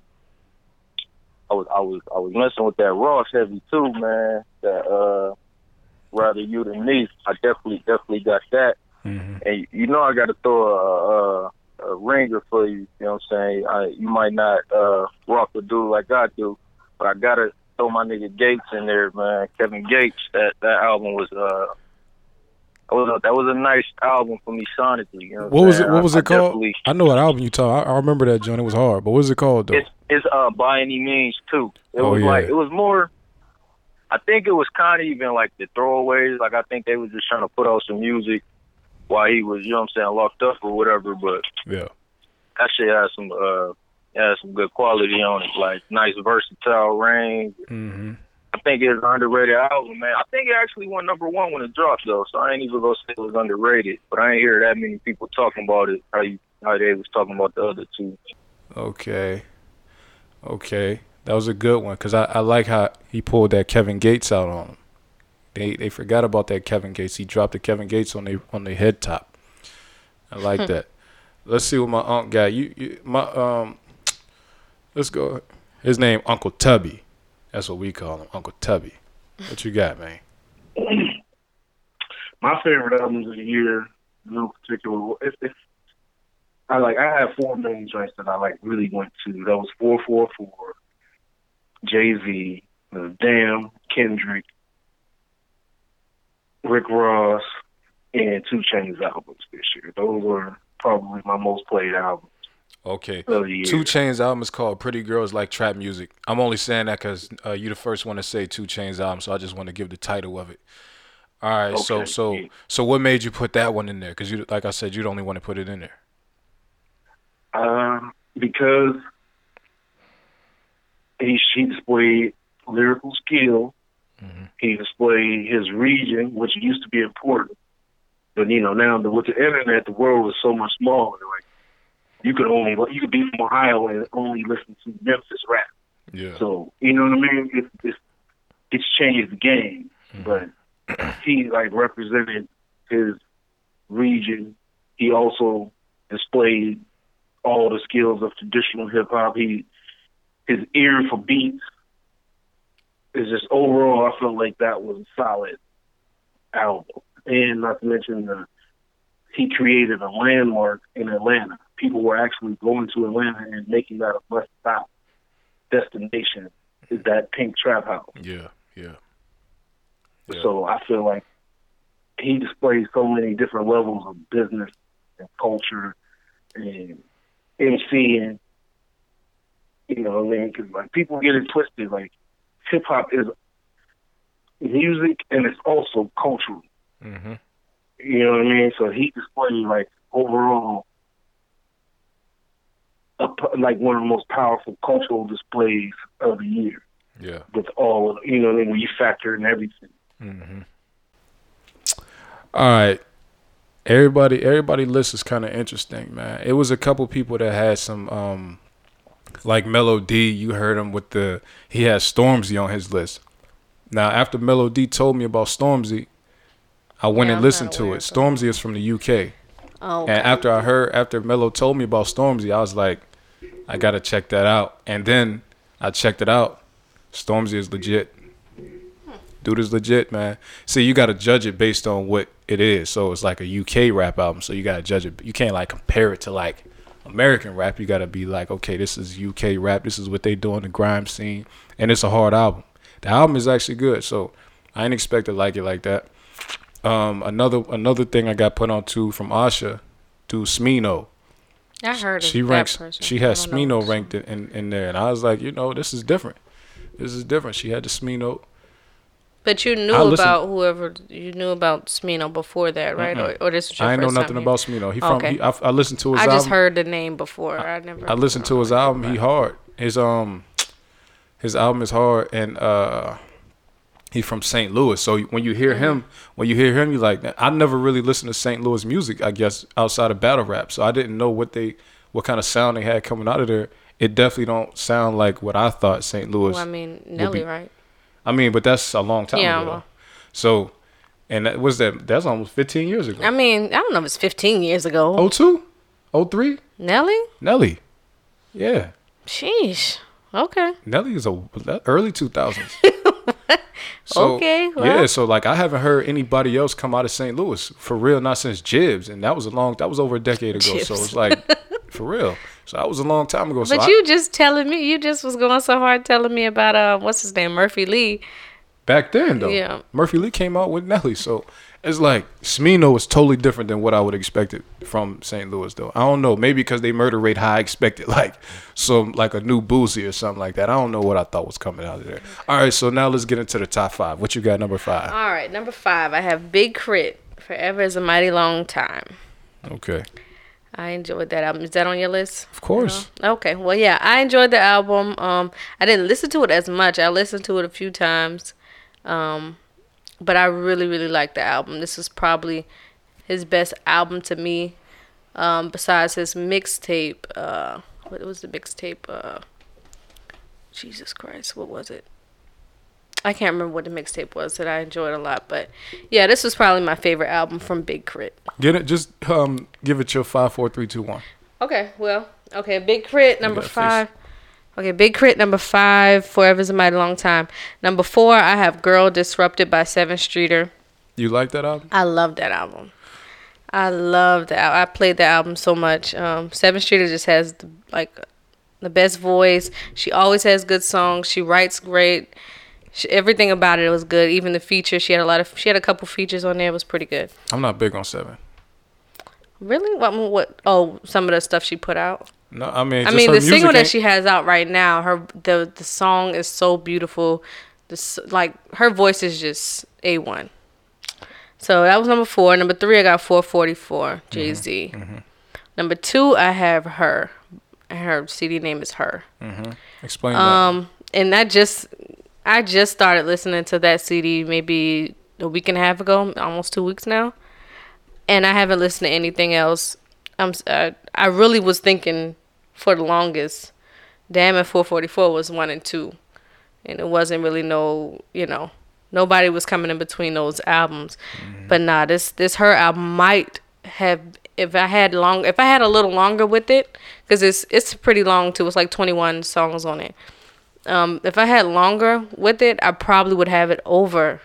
I was I was I was messing with that Ross heavy too, man. That uh rather you than me. I definitely definitely got that. And you know I gotta throw a, a a ringer for you, you know what I'm saying? I you might not uh rock the dude like I do, but I gotta throw my nigga Gates in there, man. Kevin Gates. That that album was uh that was a, that was a nice album for me sonically. You know What was it? What was I- it I called? I know what album you talk. I, I remember that joint. It was hard, but what was it called though? It's it's uh by any means too. It Oh, was yeah. like it was more. I think it was kind of even like the throwaways. Like I think they was just trying to put out some music while he was, you know what I'm saying, locked up or whatever. But yeah, that shit had some uh had some good quality on it. Like nice versatile range. Mm-hmm. I think it's an underrated album, man. I think it actually went number one when it dropped though. So I ain't even gonna say it was underrated. But I ain't hear that many people talking about it. How you how they was talking about the other two. Okay, okay, that was a good one because I, I like how he pulled that Kevin Gates out on him. They they forgot about that Kevin Gates. He dropped the Kevin Gates on the on the head top. I like that. Let's see what my aunt got. You, you my um. Let's go. His name Uncle Tubby. That's what we call him, Uncle Tubby. What you got, man? my favorite albums of the year, no particular. If, if I like, I have four main joints that I like really went to. That was four four four, Jay Z, Damn, Kendrick, Rick Ross, and 2 Chainz albums this year. Those were probably my most played albums. Okay. of the year. 2 Chainz album is called Pretty Girls Like Trap Music. I'm only saying that because uh, you the first one to say 2 Chainz album, so I just want to give the title of it. All right. So Okay. so so so, what made you put that one in there? Because you, like I said, you the only want to put it in there. Um, because he he displayed lyrical skill. He displayed his region, which used to be important. But you know now the, with the internet, the world is so much smaller. Like you could only you could be from Ohio and only listen to Memphis rap. Yeah. So you know what I mean? It's it's, it's changed the game, mm-hmm. but he like represented his region. He also displayed all the skills of traditional hip hop. He his ear for beats is just overall. I felt like that was a solid album, and not to mention the he created a landmark in Atlanta. People were actually going to Atlanta and making that a must stop destination. Is that Pink Trap House? Yeah. Yeah. So I feel like he displays so many different levels of business and culture and MCing. You know what I mean? Because like people get it twisted. Like hip hop is music and it's also cultural. Mm-hmm. You know what I mean? So he displayed like overall, a, like one of the most powerful cultural displays of the year. Yeah. with all of you know when you factor in everything. Mm-hmm. All right. Everybody, everybody list is kind of interesting, man. It was a couple people that had some, um, like Mello Dee. You heard him with the he had Stormzy on his list. Now, after Mello Dee told me about Stormzy, I went Yeah, and listened to it. Stormzy is from the UK. Oh, And after I heard, after Mello told me about Stormzy, I was like, I gotta check that out. And then I checked it out. Stormzy is legit. Dude is legit, man. See, you gotta judge it based on what it is. So it's like a UK rap album. So you gotta judge it. You can't like compare it to like American rap. You gotta be like, okay, this is UK rap. This is what they do on the grime scene, and it's a hard album. The album is actually good. So I ain't expect to like it like that. Um, another another thing I got put on too from Asha, to Smino. I heard of She ranks. She had know. Smino ranked in, in in there, and I was like, you know, this is different. This is different. She had the Smino. But you knew I about whoever you knew about Smino before that, right? Or, Mm-mm. or this was your I ain't know nothing time about Smino. He from. Okay. He, I, I listened to his I album. just heard the name before. I never. I listened to his album. He hard. His um, his album is hard, and uh, he from St. Louis. So when you hear him, when you hear him, you like. I never really listened to St. Louis music. I guess outside of battle rap, so I didn't know what they, what kind of sound they had coming out of there. It definitely don't sound like what I thought St. Louis. Well, I mean Nelly, right? I mean, but that's a long time Yeah, ago. So, and that was that. That's almost 15 years ago. I mean, I don't know if it's 15 years ago. Oh two, oh three. Nelly? Nelly. Yeah. Sheesh. Okay. Nelly is a early 2000s. so, Okay, well. yeah, so like I haven't heard anybody else come out of St. Louis for real, not since Jibbs, and that was a long, that was over a decade ago. So it's like for real. So that was a long time ago. So But I- you just telling me, you just was going so hard telling me about uh, what's his name, Murphy Lee. back then though, Yeah. Murphy Lee came out with Nelly, so it's like Smino was totally different than what I would expect it from St. Louis though. I don't know, maybe because they murder rate high, I expected like some like a new Boosie or something like that. I don't know what I thought was coming out of there. All right, so now let's get into the top five. What you got number five? All right, number five, I have Big Krit. Forever is a mighty long time. Okay. I enjoyed that album. Is that on your list? Of course. Okay. Well, yeah, I enjoyed the album. Um, I didn't listen to it as much. I listened to it a few times. Um, but I really, really liked the album. This is probably his best album to me. Um, besides his mixtape. Uh, what was the mixtape? Uh, Jesus Christ, what was it? I can't remember what the mixtape was that I enjoyed a lot, but yeah, this was probably my favorite album from Big Krit. Get it just um give it your five, four, three, two, one. Okay, well, okay, Big Krit number face. five. Okay, Big Krit number five. Forever's a mighty long time. Number four, I have Girl Disrupted by Sevyn Streeter. You like that album? I love that album. I love that. I played that album so much. Um, Sevyn Streeter just has the, like the best voice. She always has good songs. She writes great. She, everything about it was good. Even the features. She had a lot of. She had a couple features on there. It was pretty good. I'm not big on Sevyn. Really? What? What? Oh, some of the stuff she put out. No, I mean, I just mean, the music single that she has out right now, her the the song is so beautiful. This like her voice is just a one. So that was number four. Number three, I got 444 Jay Z. Number two, I have her. Her CD name is her. Mhm. Explain that. Um, and I just I just started listening to that CD maybe a week and a half ago, almost two weeks now, and I haven't listened to anything else. I'm uh, I really was thinking for the longest, Damn and 444 was one and two, and it wasn't really no you know nobody was coming in between those albums, but nah this this her album might have if I had long if I had a little longer with it because it's it's pretty long too. It's like 21 songs on it. Um, if I had longer with it, I probably would have it over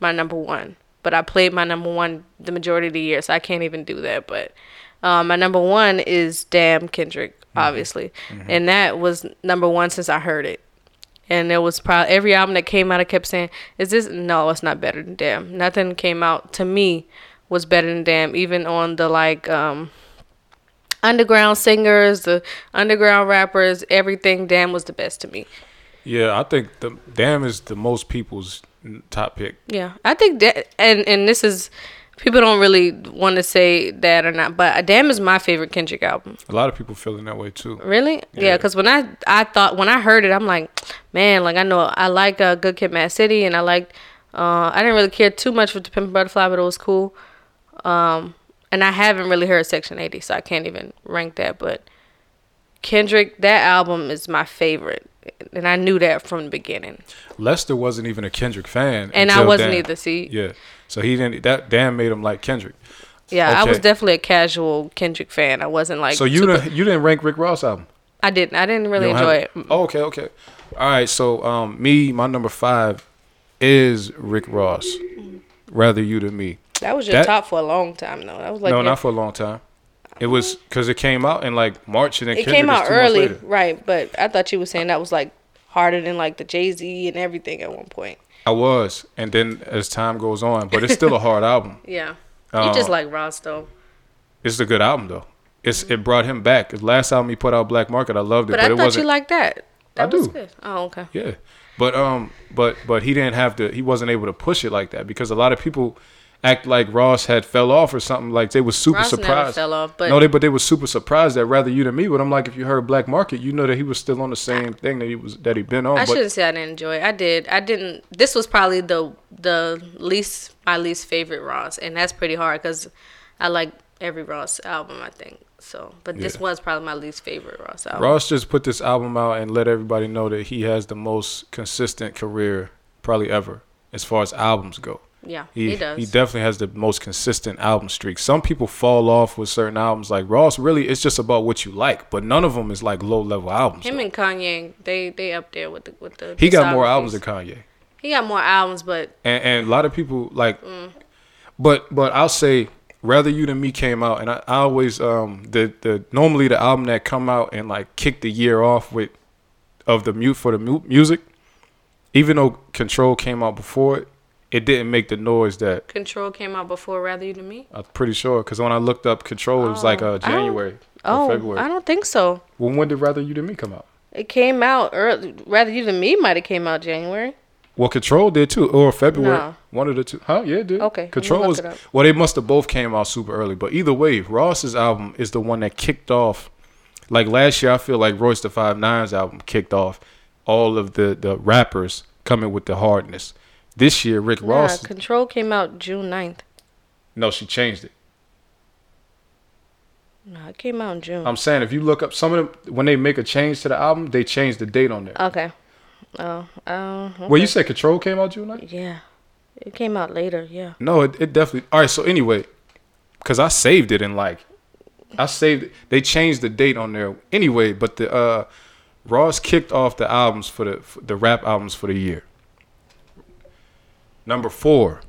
my number one. But I played my number one the majority of the year, so I can't even do that. But um, my number one is Damn Kendrick, obviously, and that was number one since I heard it. And it was probably every album that came out, I kept saying, "Is this? No, it's not better than Damn. Nothing came out to me was better than Damn. Even on the like." um underground singers, the underground rappers, everything. Damn was the best to me. Yeah, I think the Damn is the most people's top pick. Yeah, I think that, and and this is People don't really want to say that or not, but Damn is my favorite Kendrick album. A lot of people feeling that way too. Really? Yeah, because when I I thought when I heard it, I'm like, man, like I know I like uh, Good Kid, Mad City, and I liked. Uh, I didn't really care too much for the Pimp Butterfly, but it was cool. Um, and I haven't really heard Section 80, so I can't even rank that. But Kendrick, that album is my favorite, and I knew that from the beginning. Lester wasn't even a Kendrick fan, And I wasn't Damn. either, see? Yeah, so he didn't. That damn made him like Kendrick. Yeah, I was definitely a casual Kendrick fan. I wasn't like. so you super- didn't, you didn't rank Rick Ross album. I didn't. I didn't really enjoy have it. Oh, okay, okay. All right. So um, me, my number five is Rick Ross. Rather you than me. That was your top for a long time, though. That was like no, your- not for a long time. It was because it came out in like March and then it Kendrick came out early, right? But I thought you were saying that was like harder than like the Jay Z and everything at one point. I was, and then as time goes on, but it's still a hard album. Yeah, Uh, you just like Ross though. It's a good album though. It's it brought him back. His last album he put out, Black Market, I loved it, But, but, I it thought you liked that. That I was do. good. Oh, okay. Yeah, but um, but but he didn't have to. He wasn't able to push it like that because a lot of people act like Ross had fell off or something. Like they were super Ross never surprised. fell off, but- no, they but they was super surprised that rather you than me. But I'm like, if you heard Black Market, you know that he was still on the same thing that he was that he been on. I but shouldn't say I didn't enjoy it. I did. I didn't. This was probably the the least my least favorite Ross, and that's pretty hard because I like every Ross album. I think so, but this Yeah. was probably my least favorite Ross album. Ross just put this album out and let everybody know that he has the most consistent career probably ever as far as albums go. Yeah, he, he does. He definitely has the most consistent album streak. Some people fall off with certain albums. Like Ross, really, it's just about what you like. But none of them is like low level albums. Him and Kanye, they they up there with the with the. He got more albums than Kanye, He got more albums, but and, and a lot of people like. Mm. But but I'll say, rather you than me came out, and I, I always um the the normally the album that come out and like kick the year off with of the mute for the mu- music, even though Control came out before it, it didn't make the noise that Control came out before Rather You Than Me. I'm pretty sure. Because when I looked up Control, it was like uh, January or Oh, February. I don't think so. Well, when did Rather You Than Me come out? It came out early. Rather You Than Me might have came out January. Well, Control did too, or February. No. One of the two. Huh? Yeah, it did. Okay, Control was. it. Well, they must have both came out super early. But either way, Ross's album is the one that kicked off. Like last year, I feel like Royce the Five Nine's album kicked off all of the the rappers coming with the hardness. This year, Rick Nah, Ross. Control came out June 9th. No, she changed it. No, it came out in June. I'm saying if you look up some of them when they make a change to the album, they change the date on there. Okay. Oh, oh. Okay. Well, you said Control came out June 9th? Yeah. It came out later, yeah. No, it, it definitely. All right, so anyway, because I saved it and like, I saved it. They changed the date on there anyway, but the uh, Ross kicked off the albums for the for the rap albums for the year. Number four.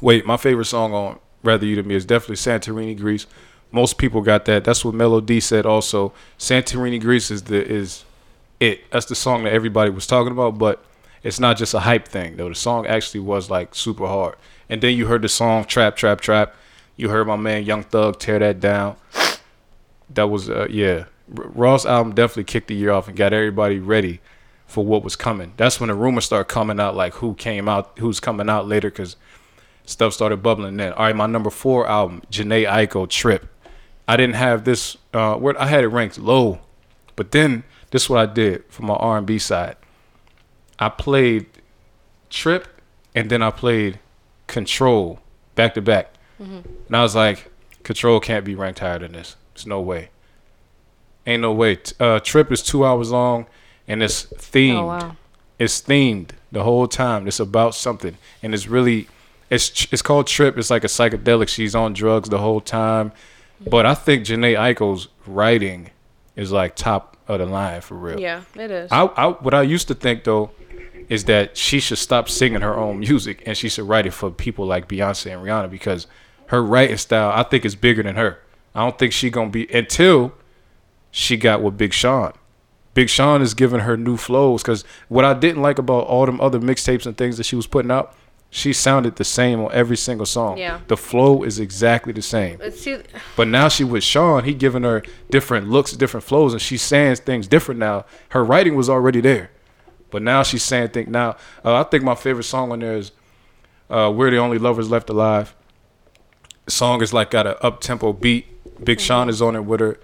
Wait, my favorite song on Rather You Than Me is definitely Santorini Greece. Most people got that. That's what Mello Dee said also. Santorini Greece is the is it. That's the song that everybody was talking about, but it's not just a hype thing though. The song actually was like super hard. And then you heard the song Trap Trap Trap. You heard my man Young Thug tear that down. That was uh, yeah. Ross album definitely kicked the year off and got everybody ready for what was coming. That's when the rumors started coming out like who came out, who's coming out later cuz stuff started bubbling then. All right, my number 4 album, Jhené Aiko Trip. I didn't have this uh where I had it ranked low. But then this is what I did for my R&B side. I played Trip and then I played Control back to back. Mhm. And I was like, Control can't be ranked higher than this. There's no way. Ain't no way. Uh, Trip is two hours long and it's themed. Oh, wow. It's themed the whole time. It's about something, and it's really, it's it's called Trip. It's like a psychedelic. She's on drugs the whole time, but I think Jhené Aiko's writing is like top of the line for real. Yeah, it is. I, I what I used to think though is that she should stop singing her own music and she should write it for people like Beyonce and Rihanna because her writing style I think is bigger than her. I don't think she gonna be until she got with Big Sean. Big Sean is giving her new flows because what I didn't like about all them other mixtapes and things that she was putting out, she sounded the same on every single song. Yeah. The flow is exactly the same. But But now she with Sean, he giving her different looks, different flows, and she's saying things different now. Her writing was already there, but now she's saying things. Now, uh, I think my favorite song on there is uh, "We're the Only Lovers Left Alive." song is like got a up tempo beat. Big Sean is on it with her.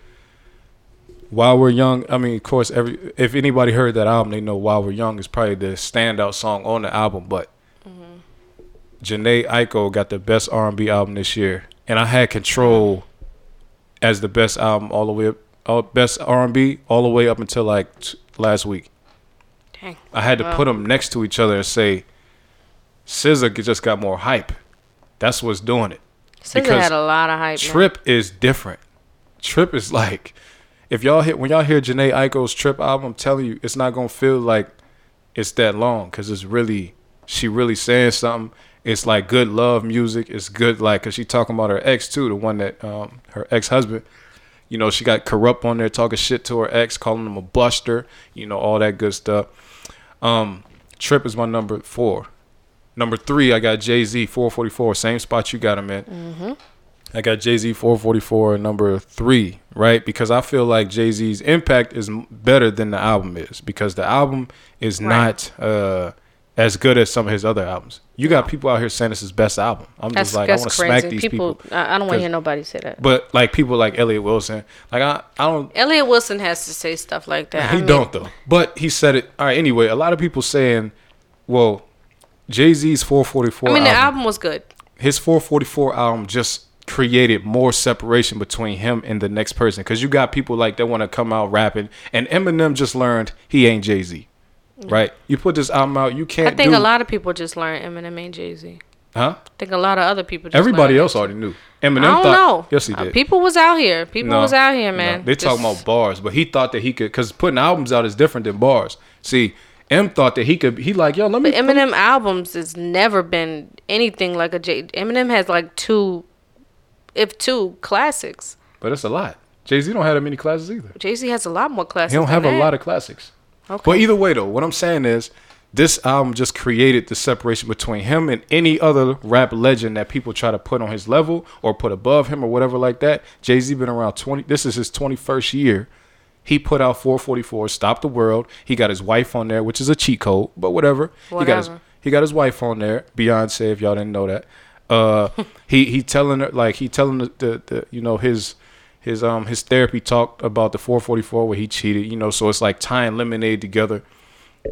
While We're Young, I mean, of course, every if anybody heard that album, they know While We're Young is probably the standout song on the album. But mm-hmm. Jhené Aiko got the best R&B album this year, and I had Control as the best album all the way up, all, best R&B all the way up until like t- last week. Dang. I had to Wow. put them next to each other and say, SZA just got more hype. That's what's doing it. SZA had a lot of hype. man. Trip is different. Trip is like, if y'all hit when y'all hear Jhené Aiko's Trip album, I'm telling you, it's not gonna feel like it's that long because it's really she really saying something. It's like good love music. It's good like because she talking about her ex too, the one that um her ex husband. You know, she got corrupt on there talking shit to her ex, calling him a buster. You know, all that good stuff. Um, Trip is my number four. Number three, I got Jay Z 444, same spot you got him in. Mm-hmm. I got Jay Z 444 number three, right? Because I feel like Jay Z's impact is better than the album is because the album is not uh, as good as some of his other albums. You got people out here saying this is best album. I'm That's, just like, I want to smack these people, people. I, I don't want to hear nobody say that. But like people like Elliott Wilson, like I, I don't. Elliott Wilson has to say stuff like that. He I mean, don't though. But he said it. All right. Anyway, a lot of people saying, well, Jay Z's 444. I mean, the album, album was good. his 444 album just created more separation between him and the next person because you got people like that want to come out rapping and eminem just learned he ain't jay-z right you put this album out you can't I think do, a lot of people just learned Eminem and Jay Z. huh I think a lot of other people. Just everybody else already knew eminem I don't thought know. yes he Uh, people was out here. People No, was out here, no. man. they talking about bars but he thought that he could because putting albums out is different than bars see m thought that he could he like yo let me But Eminem albums has never been anything like a Jay. Eminem has like two, if two classics. but it's a lot jay-z don't have that many classes either Jay Z has a lot more classics. He don't have than a that. lot of classics. Okay. But either way, though, what I'm saying is, this album just created the separation between him and any other rap legend that people try to put on his level or put above him or whatever like that. Jay Z been around 20. This is his 21st year. He put out 444, Stop the World. He got his wife on there, which is a cheat code, but whatever. He got his Whatever. he got his wife on there, Beyonce. If y'all didn't know that, uh, he he telling her like he telling the, the, the you know his his um his therapy talked about the 444 where he cheated. You know, so it's like tying lemonade together.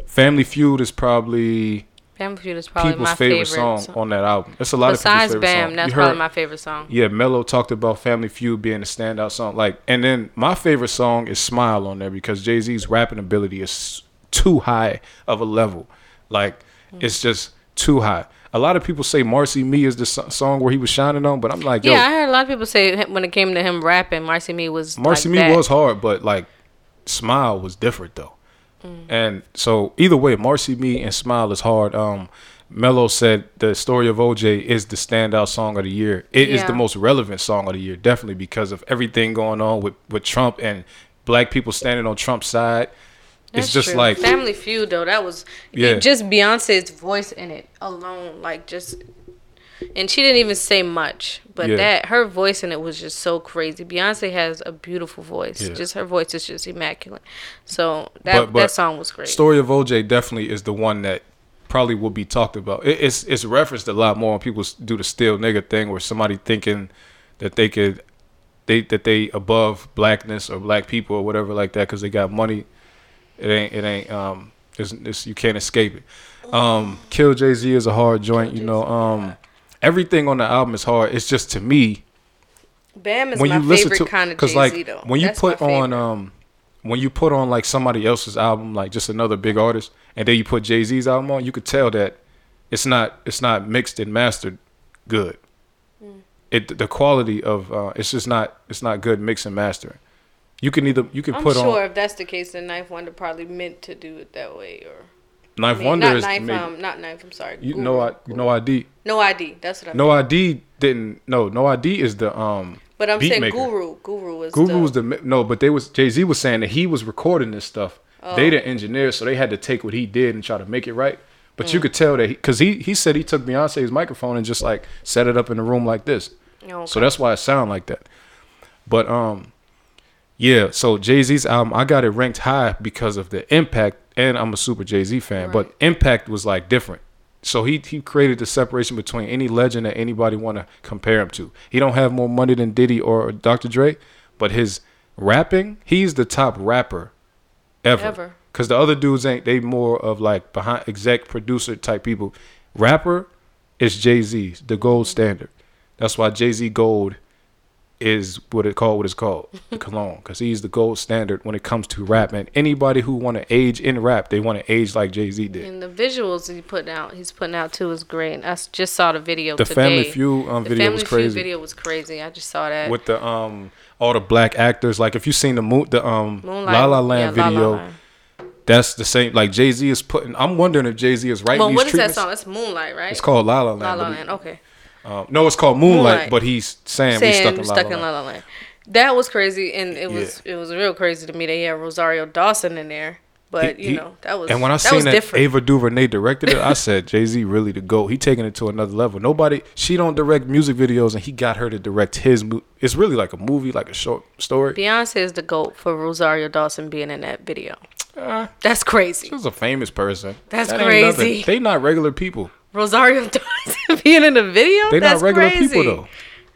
Family Feud is probably Family Feud is probably people's my favorite, favorite, song, on that album. It's a lot Besides of people's favorite Bam, song. that's You probably my favorite song. Yeah, Mello talked about Family Feud being a standout song. Like, and then my favorite song is Smile on there because Jay Z's rapping ability is too high of a level. Like, Mm. it's just too high. A lot of people say Marcy Me is the song where he was shining on, but I'm like, yo, yeah, I heard a lot of people say when it came to him rapping, Marcy Me was Marcy like Me that. was hard, but like Smile was different though. Mm. And so either way, Marcy Me and Smile is hard. Um Mello said the story of OJ is the standout song of the year. It is Yeah. the most relevant song of the year, definitely because of everything going on with, with Trump and black people standing on Trump's side. That's it's just true. like Family Feud though. That was Yeah. just Beyonce's voice in it alone, like just. And she didn't even say much, but Yeah. that her voice in it was just so crazy. Beyonce has a beautiful voice. Yeah. Just her voice is just immaculate. So that that song was great. Story of OJ definitely is the one that probably will be talked about. It, it's it's referenced a lot more when people do the still nigga thing, where somebody thinking that they could they that they above blackness or black people or whatever like that because they got money. It ain't it ain't um it's, it's you can't escape it. Um, Kill Jay Z is a hard joint. You know um everything on the album is hard. It's just to me Bam is my favorite kind of Jay Z like though. when you That's put on um when you put on like somebody else's album like just another big artist and then you put Jay-Z's album on you could tell that it's not it's not mixed and mastered good Mm. it the quality of uh it's just not it's not good mix and mastering you can either you can put on I'm put sure on if that's the case, then Knife Wonder probably meant to do it that way, or Knife I mean, Wonder not is Knife, maybe- um, not Knife. I'm sorry. you Guru. know I no ID No ID. That's what I. no ID didn't no no ID is the um But I'm saying maker. Guru. Guru was. Guru the, was the no, but they was Jay Z was saying that he was recording this stuff. They Oh. the engineers, so they had to take what he did and try to make it right. But Mm. you could tell that because he, he said he took Beyonce's microphone and just like set it up in a room like this. Oh, So that's why it sound like that. But um, yeah. So Jay Z's album, I got it ranked high because of the impact, and I'm a super Jay Z fan. But impact was like different. So he he created the separation between any legend that anybody want to compare him to. He don't have more money than Diddy or Dr. Dre, but his rapping, he's the top rapper ever. Ever. Cause the other dudes ain't. They more of like behind exec producer type people. Rapper is Jay Z, the gold standard. That's why Jay Z Gold is what it called. What it's called, the cologne. Cause he's the gold standard when it comes to rap. And anybody who want to age in rap, they want to age like Jay Z did. And the visuals he putting out, he's putting out too is great. i just saw the video The today. Family Feud, um, the video Family was Feud crazy. video was crazy. I just saw that. with the um all the black actors. Like if you seen the mo- the um Moonlight, La La Land yeah, La La video, Land. that's the same. Like Jay Z is putting. I'm wondering if Jay Z is writing well, these what is that song? It's Moonlight, right? It's called La La Land. La La Land. Okay. Um, no, it's called Moonlight, Moonlight. but he's saying, we stuck in La La Land. La La Land. That was crazy, and it was it was real crazy to me. They had Rosario Dawson in there, but He- you he- know that was and when I that seen that different. Ava DuVernay directed it, I said Jay Z really the goat. He taking it to another level. Nobody, she don't direct music videos, and he got her to direct his. Mo- it's really like a movie, like a short story. Beyonce is the goat for Rosario Dawson being in that video. Uh, That's crazy. She was a famous person. That's That crazy. They not regular people. Rosario Dawson being in a video. They not regular crazy. people though.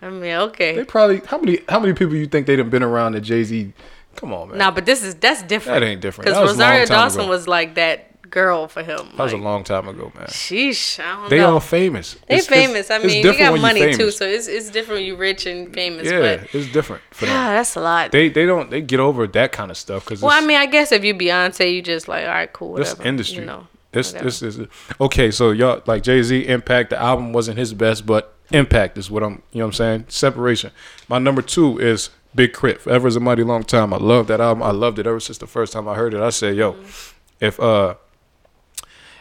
I mean, okay. They probably how many how many people you think they'd have been around that Jay Z? Come on, man. Nah, but this is that's different. That ain't different. Because That was a long Rosario Dawson ago. was like that girl for him. that was a long time ago, man. sheesh, I don't They know. all famous. They It's- it's- famous. I mean, you different got money too, so it's it's different when you rich and famous. Yeah, but it's different for them. God, that's a lot. They they don't they get over that kind of stuff because well, I mean, I guess if you Beyonce, you just like, all right, cool, Whatever, this industry. You know, this whatever. this is okay. So y'all like Jay Z Impact. The album wasn't his best, but Impact is what I'm. You know what I'm saying? Separation. My number two is Big Krit. Forever is a mighty long time. I love that album. I loved it ever since the first time I heard it. I said, yo, Mm-hmm. if uh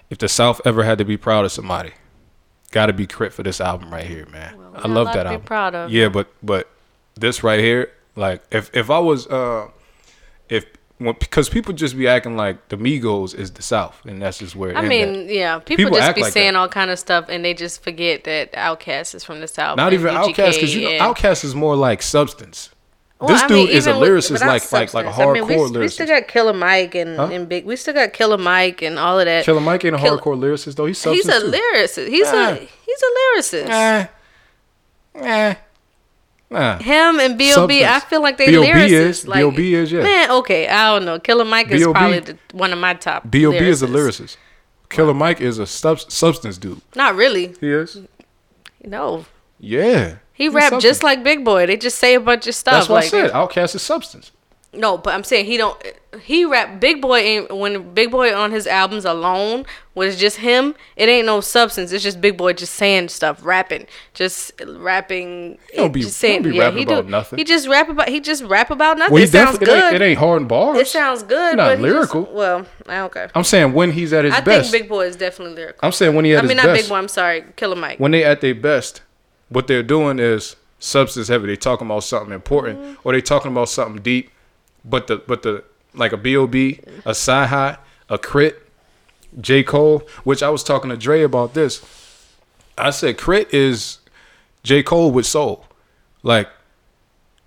if the South ever had to be proud of somebody, gotta be Krit for this album right here, man. I got a love that to album. proud of. Yeah, but but this right here, like if if I was uh if when, because people just be acting like the Migos is the South, and that's just where. I mean, at. yeah, people, People just be like saying that. all kind of stuff, and they just forget that Outkast is from the South. Not even UGK, Outkast, because you know yeah. Outkast is more like substance. Well, this I dude mean, is a with- lyricist, but like like like a substance. I mean, hardcore we, we still got Killer Mike and, Huh? and Big. We still got Killer Mike and all of that. Killer Mike ain't a Kill- hardcore lyricist though. He's He's a too. lyricist. He's a he's a lyricist. Eh. Eh. Nah. Him and B.O.B. I feel like they B.O.B. lyricists. is- like, B.O.B. is, yeah. Man, okay, I don't know. Killer Mike is B.O.B. probably the, one of my top. B.O.B. is a lyricist. Killer Mike is a sub- substance dude. Not really. He is. No, Yeah. he He's rap just like Big Boi. They just say a bunch of stuff. That's what like, I said. Outkast is substance. No, but I'm saying he don't. He rap Big Boi ain't when Big Boi on his albums alone was just him. It ain't no substance. It's just Big Boi just saying stuff, rapping, just rapping. He don't be- just he don't be rapping he about nothing. He just rap about. He just rap about nothing. Well, he it sounds definitely it ain't, good. it ain't hard and bars. It sounds good, Not but he just- lyrical. well, okay. I'm saying when he's at his I best. think Big Boi is definitely lyrical. I'm saying when he at I mean, his not. Big Boi. I'm sorry, Killer Mike. when they at their best, what they're doing is substance heavy. They talking about something important, Mm-hmm. or they talking about something deep. But the but the like a B.O.B., a CyHi, a Krit, J. Cole, which I was talking to Dre about this. I said Krit is J. Cole with soul. Like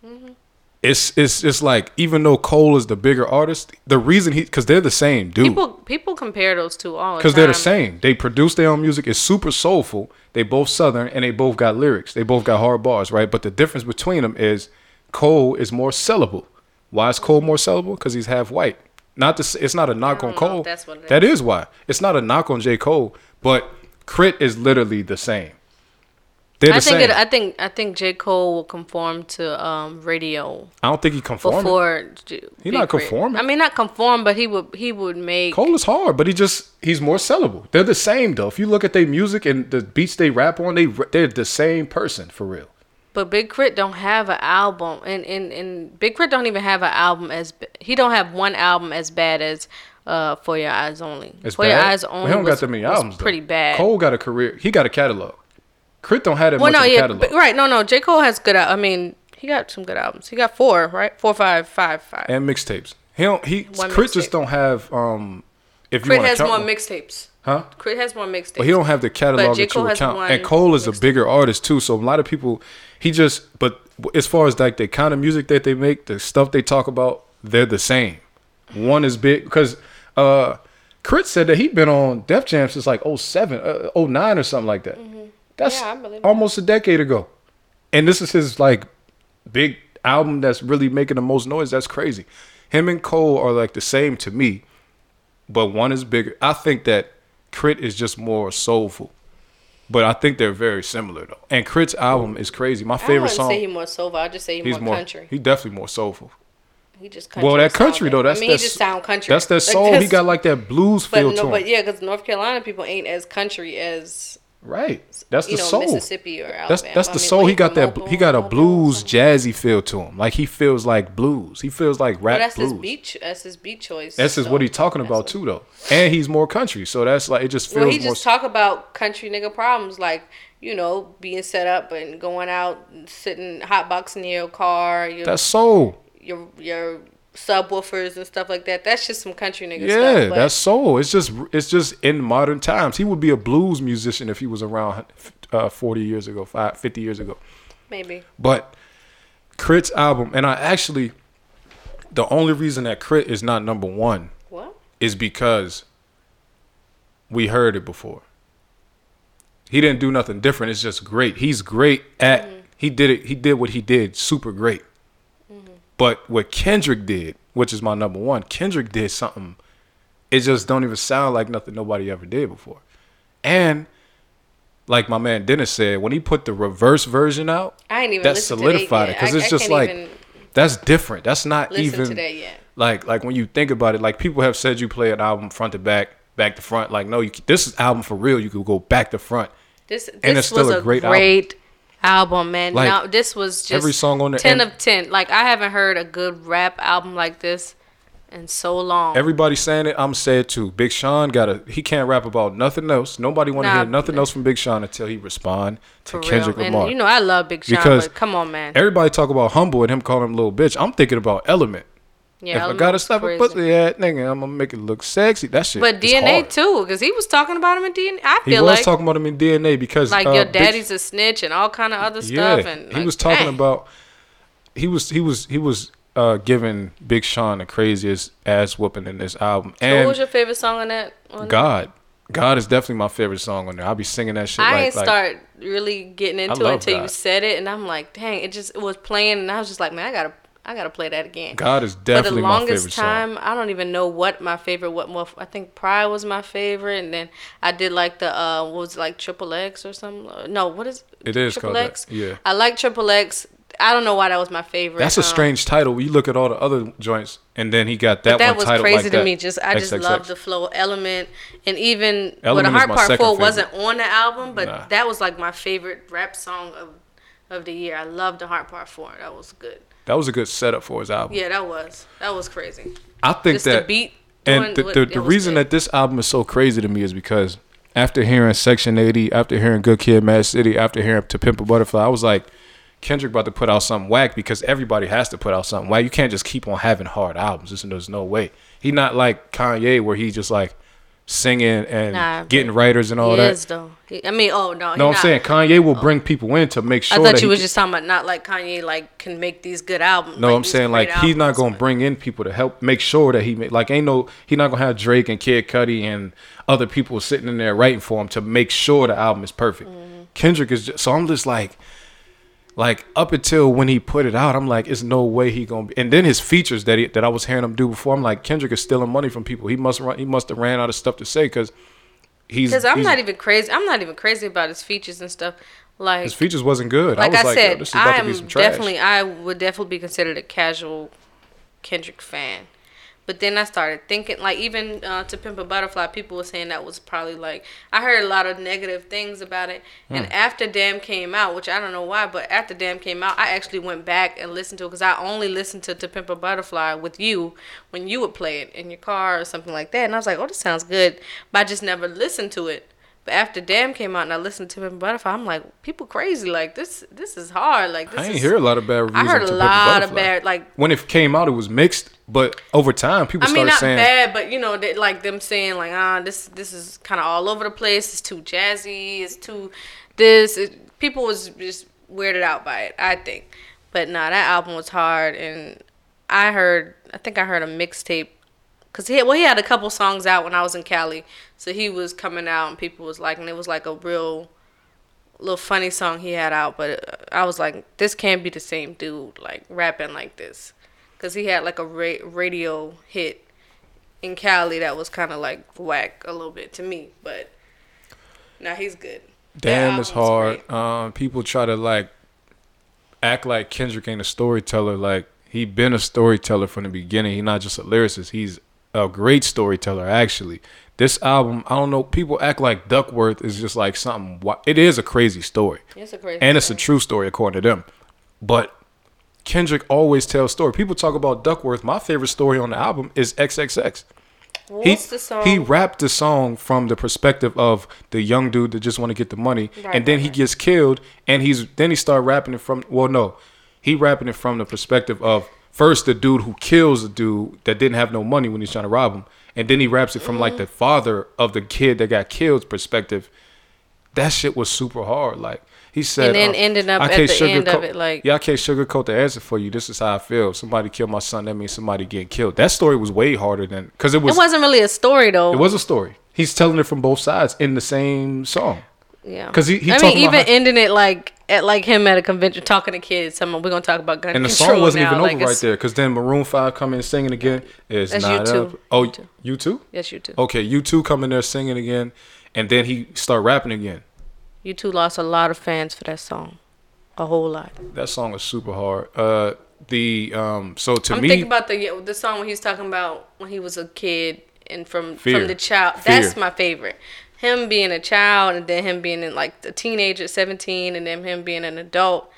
mm-hmm. it's it's it's like even though Cole is the bigger artist, the reason he because they're the same dude. People people compare those two all the. Because they're the same. They produce their own music. It's super soulful. They both southern and they both got lyrics. They both got hard bars, right? But the difference between them is Cole is more sellable. Why is Cole more sellable? Because he's half white. Not this. It's not a knock on Cole. that's what it That is why. It's not a knock on J Cole. But Krit is literally the same. They're the I think same. it, I think I think J Cole will conform to um radio I don't think he conforming. before. J- He Big not conforming. I mean, not conform, but he would he would make. Cole is hard, but he just he's more sellable. They're the same though. If you look at their music and the beats they rap on, they they're the same person for real. But Big Krit don't have an album, and and and Big Krit don't even have an album as he don't have one album as bad as uh For Your Eyes Only. It's For bad. Your Eyes Well, he don't was, got that many albums. though. Pretty bad. Cole got a career. He got a catalog. Krit don't have that well, much no, yeah, catalog. but, right, no, no. J Cole has good. I mean, he got some good albums. He got four, right? Four, five, five, five. and mixtapes. He don't. He One Krit mixtape. just don't have. Um, if you Krit want has more mixtapes. huh? Krit has more mixtapes. But he don't have the catalog that you would count. one And Cole is a bigger artist too, so a lot of people. He just. But as far as like the kind of music that they make, the stuff they talk about, they're the same. One is big because uh, Krit said that he'd been on Def Jam since like 07, uh, 09 or something like that. That's Mm-hmm. Yeah, I that. almost a decade ago. And this is his like big album that's really making the most noise. That's crazy. Him and Cole are like the same to me, but one is bigger. I think that Krit is just more soulful. But I think they're very similar though. And Krit's album is crazy. My I favorite wouldn't song. say he more soulful. I just say he he's more, country. He definitely more soulful. He just country. Well, that country though, that's I mean, that he just sound country. That's that Like, soul. he got like that blues But feel no, to him. but yeah, because North Carolina people ain't as country as Right. That's you the know, soul. Mississippi or That's Alabama. that's I the mean, soul. He got that. He got a blues jazzy feel to him. Like he feels like blues. He feels like Well, rap that's blues. his beat. That's his beat choice. That's just what so- he's talking about too, though. And he's more country, so that's like it just feels Well, he more. just talk about country nigga problems like you know being set up and going out, and sitting hotboxing in your car, your that's soul. your your subwoofers and stuff like that. That's just some country nigga Yeah, stuff. that's soul. It's just it's just in modern times. He would be a blues musician if he was around uh, 40 years ago, five, 50 years ago. maybe. But Krit's album, and I actually, the only reason that Crit is not number one What? is because we heard it before. He didn't do nothing different. It's just great. He's great at. He did it. He did what he did. Super great. But what Kendrick did, which is my number one, Kendrick did something. It just don't even sound like nothing nobody ever did before. And like my man Denis said, when he put the reverse version out, I ain't even that listened to that solidified it because it's I just can't like that's different. That's not even to that yet. like like when you think about it. Like people have said you play an album front to back, back to front. Like no, you this is album for real. You could go back to front. This And it's still a great great, album. man. Like, now this was just every song on there- ten of ten. Like I haven't heard a good rap album like this in so long. Everybody saying it. I'm saying it too. Big Sean got a. He can't rap about nothing else. Nobody want to Nah, hear nothing else from Big Sean until he respond to Kendrick real. Lamar. And you know I love Big Sean, Because but come on, man. Everybody talk about humble and him calling him little bitch. I'm thinking about Element. Yeah, if I gotta was stop a crazy. pussy ass nigga, I'm gonna make it look sexy. That shit. But DNA hard. too, because he was talking about him in DNA. I feel like. He was like talking about him in DNA because like uh, your daddy's a snitch and all kind of other yeah, stuff. And he like, was talking dang. about. He was he was he was uh giving Big Sean the craziest ass whooping in this album. So And what was your favorite song on that? On God, God is definitely my favorite song on there. I'll be singing that shit. I like, ain't like, start really getting into it until you said it, and I'm like, dang, it just it was playing, and I was just like, man, I gotta, I gotta play that again. God is definitely my favorite song. For the longest time, I don't even know what my favorite. What more? I think Pride was my favorite, and then I did like the uh, what was it, like Triple X or something. No, what is It is Triple that, X? yeah. I like Triple X. I don't know why that was my favorite. That's a um, strange title. You look at all the other joints, and then he got that, But that was crazy like to that. me. Just I just love the flow element, and even Element well, the hard Part Four favorite. wasn't on the album, but Nah. that was like my favorite rap song of of the year. I loved the hard Part Four. That was good. That was a good setup for his album. Yeah, that was that was crazy. I think Just that beat and the, the, the reason that this album is so crazy to me is because after hearing Section 80, after hearing Good Kid, Mad City, after hearing To Pimp a Butterfly, I was like, Kendrick about to put out something whack because everybody has to put out something whack. You can't just keep on having hard albums. There's, there's no way. He not like Kanye where he just like singing and Nah, getting writers and all that. he that. is though. He, I mean, oh no, no, I'm not. saying Kanye will bring people in to make sure I thought you was just talking about not like Kanye, like can make these good albums. No, like, I'm saying like he's not gonna bring in people to help make sure that he make like ain't no he not gonna have Drake and Kid Cudi and other people sitting in there writing for him to make sure the album is perfect. Mm-hmm. Kendrick is just so I'm just like like up until when he put it out, I'm like, it's no way he gonna be. And then his features that he, that I was hearing him do before, I'm like, Kendrick is stealing money from people. He must run. He must have ran out of stuff to say because he's Because I'm he's- not even crazy. I'm not even crazy about his features and stuff. Like his features wasn't good. like I I, was like, said, this is about I am definitely I would definitely be considered a casual Kendrick fan. But then I started thinking, like even uh, to Pimp a Butterfly, people were saying that was probably like I heard a lot of negative things about it. And Hmm. after Damn came out, which I don't know why, but after Damn came out, I actually went back and listened to it because I only listened to To Pimp a Butterfly with you when you would play it in your car or something like that. And I was like, oh, this sounds good, but I just never listened to it. But after Damn came out and I listened to Pimp a Butterfly, I'm like, people crazy. Like this, this is hard. Like this I ain't is, hear a lot of bad reviews. I heard a lot of bad, like when it came out, it was mixed, but over time, people I started mean, not saying, bad, but you know, they, like them saying like, ah, this this is kind of all over the place. It's too jazzy. It's too this. It, people was just weirded out by it. I think, but nah, that album was hard, and I heard, I think I heard a mixtape Cause he well he had a couple songs out when I was in Cali, so he was coming out and people was like, and it was like a real little funny song he had out. But I was like, this can't be the same dude like rapping like this, cause he had like a ra- radio hit in Cali that was kind of like whack a little bit to me. But now he's good. Damn, it's hard. Um, people try to like act like Kendrick ain't a storyteller. Like he been a storyteller from the beginning. He's not just a lyricist. He's a great storyteller. Actually, this album, I don't know. People act like Duckworth is just like something. It is a crazy story, It's a crazy and it's a true story according to them. But Kendrick always tells story. People talk about Duckworth. My favorite story on the album is XXX. He, What's the song? he rapped the song from the perspective of the young dude that just want to get the money, Right, and then right, he gets killed, and he's then he started rapping it from well, no, he rapping it from the perspective of first the dude who kills the dude that didn't have no money when he's trying to rob him, and then he raps it from like the mm-hmm. father of the kid that got killed's perspective. That shit was super hard. Like he said, And then uh, ended up I at can't the end of sugarcoat- it, like- yeah, I can't sugarcoat the answer for you. This is how I feel. Somebody killed my son. That means somebody getting killed. That story was way harder than because it was. it wasn't really a story though. It was a story. He's telling it from both sides in the same song. Yeah. 'Cause he- he I mean, even how- ending it like at like him at a convention talking to kids. Someone we're gonna talk about gun And the song wasn't now. even like over right there because then Maroon Five come in singing again. It's That's not U2. up. Oh, you too? Yes, you too. Okay, you two come in there singing again, and then he start rapping again. You two lost a lot of fans for that song, a whole lot. That song was super hard. Uh, the um, so to I'm me, thinking about the the song when he was talking about when he was a kid and from Fear. from the child. Fear. That's my favorite. Him being a child and then him being in like a teenager, 17, and then him being an adult.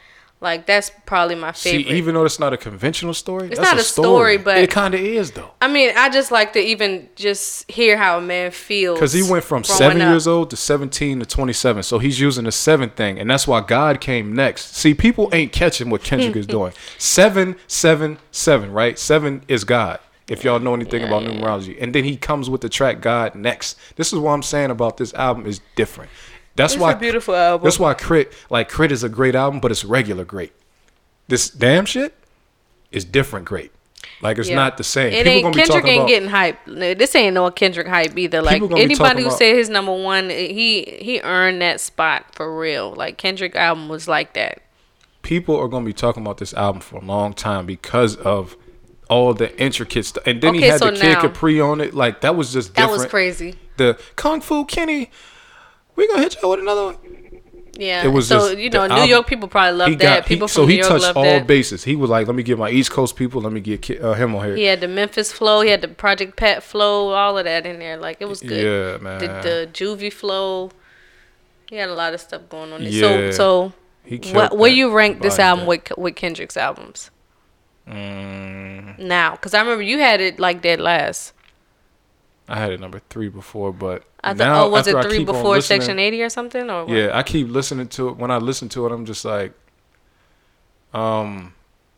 Like that's probably my favorite. see, even though it's not a conventional story, It's that's not a story, but- it kind of is though. I mean, I just like to even just hear how a man feels. Because he went from seven up. years old to 17 to 27. So he's using the seven thing. And that's why God came next. See, people ain't catching what Kendrick is doing. Seven, seven, seven, right? Seven is God, if y'all know anything about numerology. And then he comes with the track God next. This is what I'm saying about this album is different. That's It's why a beautiful album. That's why Krit, like Krit is a great album, but it's regular great. This damn shit is different great. Like it's Yeah. not the same. It People ain't gonna be Kendrick ain't about getting hype. This ain't no Kendrick hype either. Like gonna anybody who about- said his number one, eh, he he earned that spot for real. Like Kendrick album was like that. people are going to be talking about this album for a long time because of all the intricate stuff. And then he had so the Kid now- Capri on it. Like that was just different. That was crazy. The Kung Fu Kenny, we gonna hit y'all with another one. Yeah. It was so just you the know, New album- York people probably love He that. got he, people so from he New York touched all that. bases. He was like, let me get my East Coast people. Let me get uh, him on here. He had the Memphis flow. He had the Project Pat flow. All of that in there. Like it was good. Yeah, man. The, the Juvie flow. He had a lot of stuff going on there. Yeah. So so, He what where that you rank this body album that. with with Kendrick's albums Mm, now? Because I remember you had it like that last. I had it number three before, but I thought, now oh, was it three before Section 80 or something? Or what? Yeah, I keep listening to it. When I listen to it, I'm just like, um,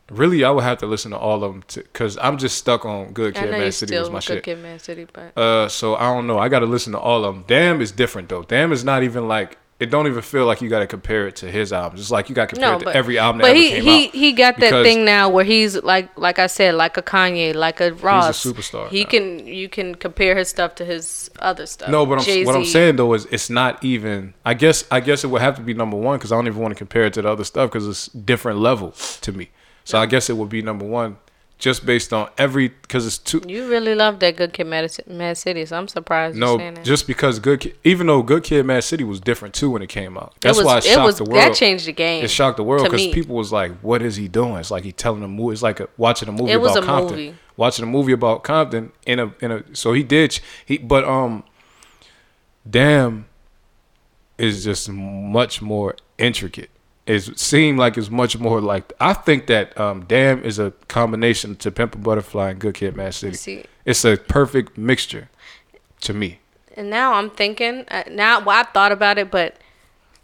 really, I would have to listen to all of them because I'm just stuck on Good Kid, you City was my with shit. Good Kid, Mad City, but Uh, so I don't know. I got to listen to all of them. Damn is different though. Damn is not even like it. Don't even feel like you got to compare it to his albums. It's like you got to compare no, it to but every album that but ever he he he got that thing now where he's like like I said, like a Kanye, like a Ross. He's a superstar He can you can compare his stuff to his other stuff. No, but I'm, what I'm saying though is it's not even. I guess I guess it would have to be number one because I don't even want to compare it to the other stuff because it's different level to me. So I guess it would be number one just based on every because it's two. You really love that Good Kid, Mad, Mad City, so I'm surprised you're No, saying that. just because good, Kid, even though Good Kid, Mad City was different too when it came out. It That's was- why it it shocked was- the that changed the game It shocked the world because people was like, "What is he doing?" It's like he telling a movie. It's like a, watching a movie It was about a Compton. movie. Watching a movie about Compton in a in a. So he did. He but um, damn, is just much more intricate. It seemed like it's much more like I think that um, Damn is a combination to Pimp a Butterfly and Good Kid, Mad City. See- It's a perfect mixture to me. And now I'm thinking, uh, now well, I thought about it, but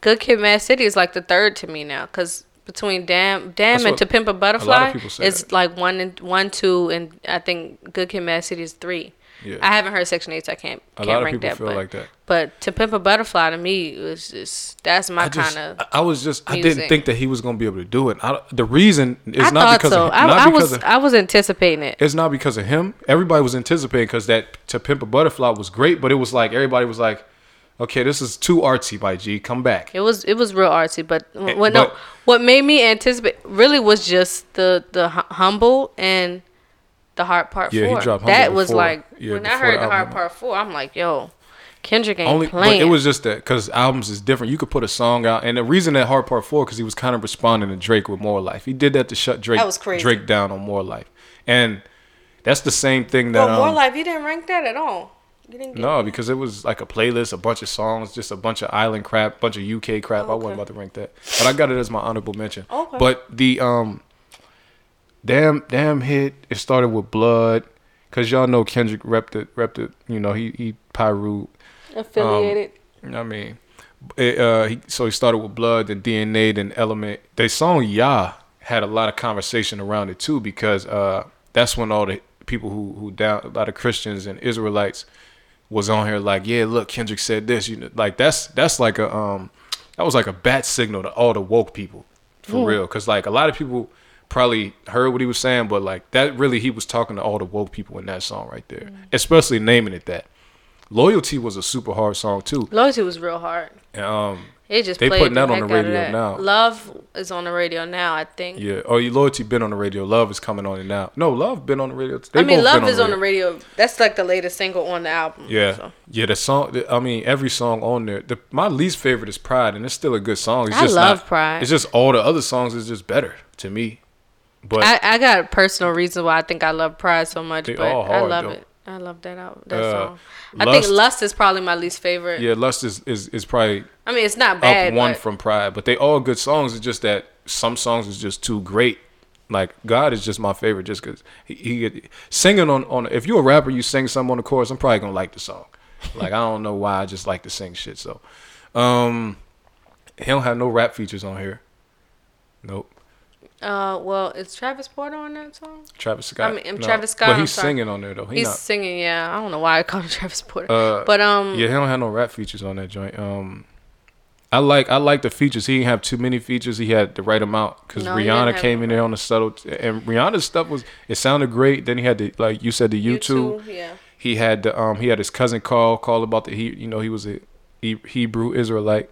Good Kid, Mad City is like the third to me now, because between Damn, Damn, and To Pimp a a lot of Butterfly, it's like one and one, two, and I think Good Kid, Mad City is three. Yeah. I haven't heard Section Eight, so I can't A can't rank that. feel but, like that. But To Pimp a Butterfly to me was just that's my kind of. I- was just, I didn't think that he was gonna be able to do it. I, the reason is I not because so. of, I, not I because was of, I was anticipating it. it's not because of him. Everybody was anticipating because that to pimp a butterfly was great, but it was like everybody was like, okay, this is too artsy, by G, come back. It was it was real artsy, but Eh, what no, what made me anticipate really was just the the hu- humble and the hard part Yeah, he four. dropped that Humble was before- like yeah, when I heard the the hard part four, I'm like, yo, Kendrick ain't Only, but it was just that because albums is different. You could put a song out, and the reason that Hard Part Four because he was kind of responding to Drake with More Life. He did that to shut Drake was crazy. Drake down on More Life, and that's the same thing that. well, more um, life. You didn't rank that at all. You didn't No, because it was like a playlist, a bunch of songs, just a bunch of island crap, bunch of UK crap. I wasn't about to rank that, but I got it as my honorable mention. Okay. But the um, damn, damn hit. It started with blood, cause y'all know Kendrick repped it, repped it. You know he he Pyru affiliated. Um, I mean, it, uh, he, so he started with blood, then DNA, then Element. The song "Ya" had a lot of conversation around it too, because uh, that's when all the people who who down a lot of Christians and Israelites was on here like, yeah, look, Kendrick said this. You know, like that's that's like a um, that was like a bat signal to all the woke people for Yeah. real, because like a lot of people probably heard what he was saying, but like that really he was talking to all the woke people in that song right there, especially naming it that. Loyalty was a super hard song too. Loyalty was real hard. Um, It just they putting the that on the heck out of radio now. Love is on the radio now. I think. Yeah. Oh, your loyalty been on the radio. Love is coming on it now. No, love been on the radio. They I mean, Love been is on the radio. That's like the latest single on the album. Yeah, so. yeah. The song. the- I mean, every song on there. The, my least favorite is Pride, and it's still a good song. It's I just love not- Pride. It's just all the other songs is just better to me. But I, I got a personal reason why I think I love Pride so much, but all I love though. it. I love that out that Uh, song. I Lust- think Lust is probably my least favorite. yeah, Lust is, is is probably. I mean, it's not bad, Up one from Pride, but they all good songs. It's just that some songs is just too great. Like God is just my favorite, just because he, he singing on on. If you're a rapper, you sing something on the chorus, I'm probably gonna like the song. Like I don't know why, I just like to sing shit. So, um, he don't have no rap features on here. Nope. Uh, well, is Travis Porter on that song? Travis Scott. I mean, No. Travis Scott. But I'm he's singing on there though. He he's not- singing. Yeah, I don't know why I called him Travis Porter. Uh, but um, yeah, he don't have no rap features on that joint. Um, I like I like the features. He didn't have too many features. He had the right amount because No, Rihanna came in there on the subtle, and Rihanna's stuff was it sounded great. Then he had the like you said the U2. U2, yeah. He had the um he had his cousin call call about the he you know he was a he, Hebrew Israelite.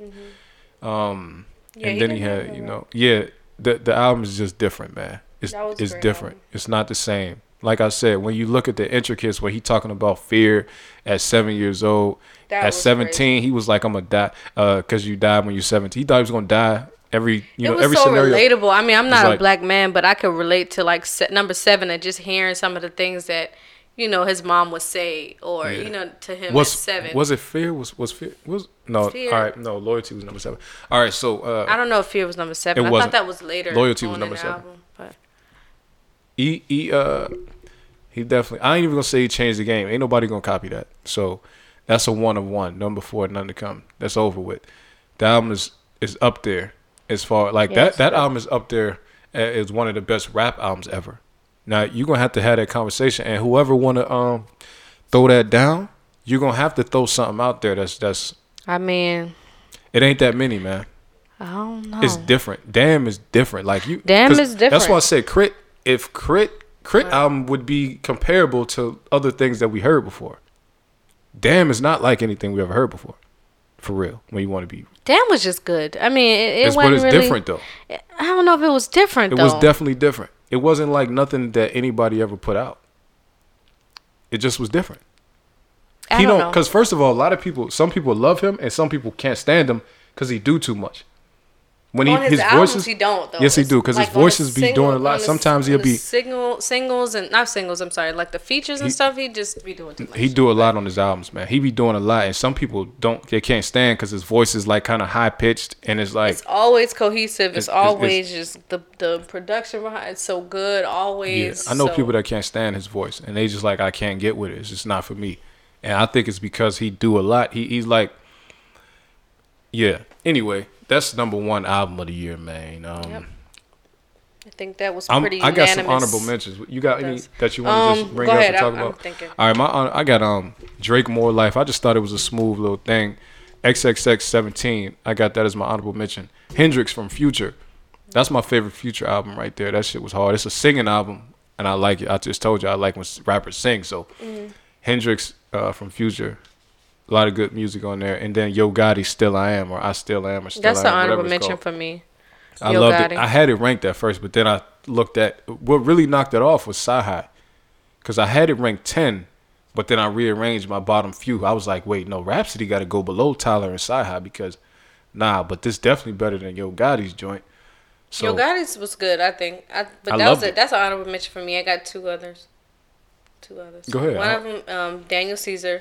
Mhm. Um, Yeah, and he then he had you know yeah the the album is just different man. It's it's different. It's not the same. Like I said, when you look at the intricacies where he talking about fear at seven years old, That at seventeen he was like, "I'm gonna die," uh, because you died when you're 17. He thought he was gonna die every you know every so scenario. relatable. I mean, I'm not a like- black man, but I could relate to like number seven and just hearing some of the things that you know his mom would say, or Yeah. you know, to him was seven. was it fear? Was was fear? Was no? Fear. All right, no. Loyalty was number seven. All right, so uh, I don't know if fear was number seven. It I wasn't. thought that was later. Loyalty was number seven. Album, but he he uh he definitely I ain't even gonna say he changed the game. Ain't nobody gonna copy that. So that's a one of one. Number four, none to come. That's over with. The album is is up there as far like Yeah, that that album is up there as one of the best rap albums ever. Now you're gonna have to have that conversation and whoever wanna um throw that down, you're gonna have to throw something out there that's that's I mean, it ain't that many, man. I don't know. It's different. Damn is different. Like you Damn is different. That's why I said Krit if Krit Krit album would be comparable to other things that we heard before. Damn is not like anything we ever heard before. For real. When you want to be Damn was just good. I mean, it, it it's, wasn't but it's really, different though. I don't know if it was different It though. was definitely different. It wasn't like nothing that anybody ever put out. It just was different. I he don't because first of all, a lot of people, some people love him and some people can't stand him because he do too much. When on he his, his albums, voices, he don't though. yes, he do because like his voices be single- doing a lot. Sometimes he'll be single singles and not singles. I'm sorry, like the features and He- stuff. He just be doing too much. he do a lot on his albums, man. He be doing a lot, and some people don't they can't stand because his voice is like kind of high pitched, and it's like It's always cohesive. It's, It's- it's- always just the the production behind it's so good. yeah. Always. I know so- people that can't stand his voice, and they just like I can't get with it. It's just not for me, and I think it's because he do a lot. He he's like, yeah. Anyway, that's number one album of the year, man. Um, I think that was I'm, pretty. I got some honorable mentions. You got any that you want to Um, just bring up ahead, and talk I'm- I'm about? thinking. All right, my I got um Drake More Life. I just thought it was a smooth little thing. XXX 17. I got that as my honorable mention. Hendrix from Future. That's my favorite Future album right there. That shit was hard. It's a singing album, and I like it. I just told you I like when rappers sing. So Mhm. Hendrix uh, from Future. A lot of good music on there, and then Yo Gotti, "Still I Am" or "I Still Am" or "Still That's I an Am," whatever honorable mention called. for me. I Yo loved Gotti. it. I had it ranked at first, but then I looked at what really knocked it off was CyHi because I had it ranked ten, but then I rearranged my bottom few. I was like, wait, no, Rapsody got to go below Tyler and CyHi because, nah, but this definitely better than Yo Gotti's joint. So Yo Gotti's was good, I think. I, but I that was a, it. that's an honorable mention for me. I got two others. Two others. Go ahead. One of them, um, Daniel Caesar,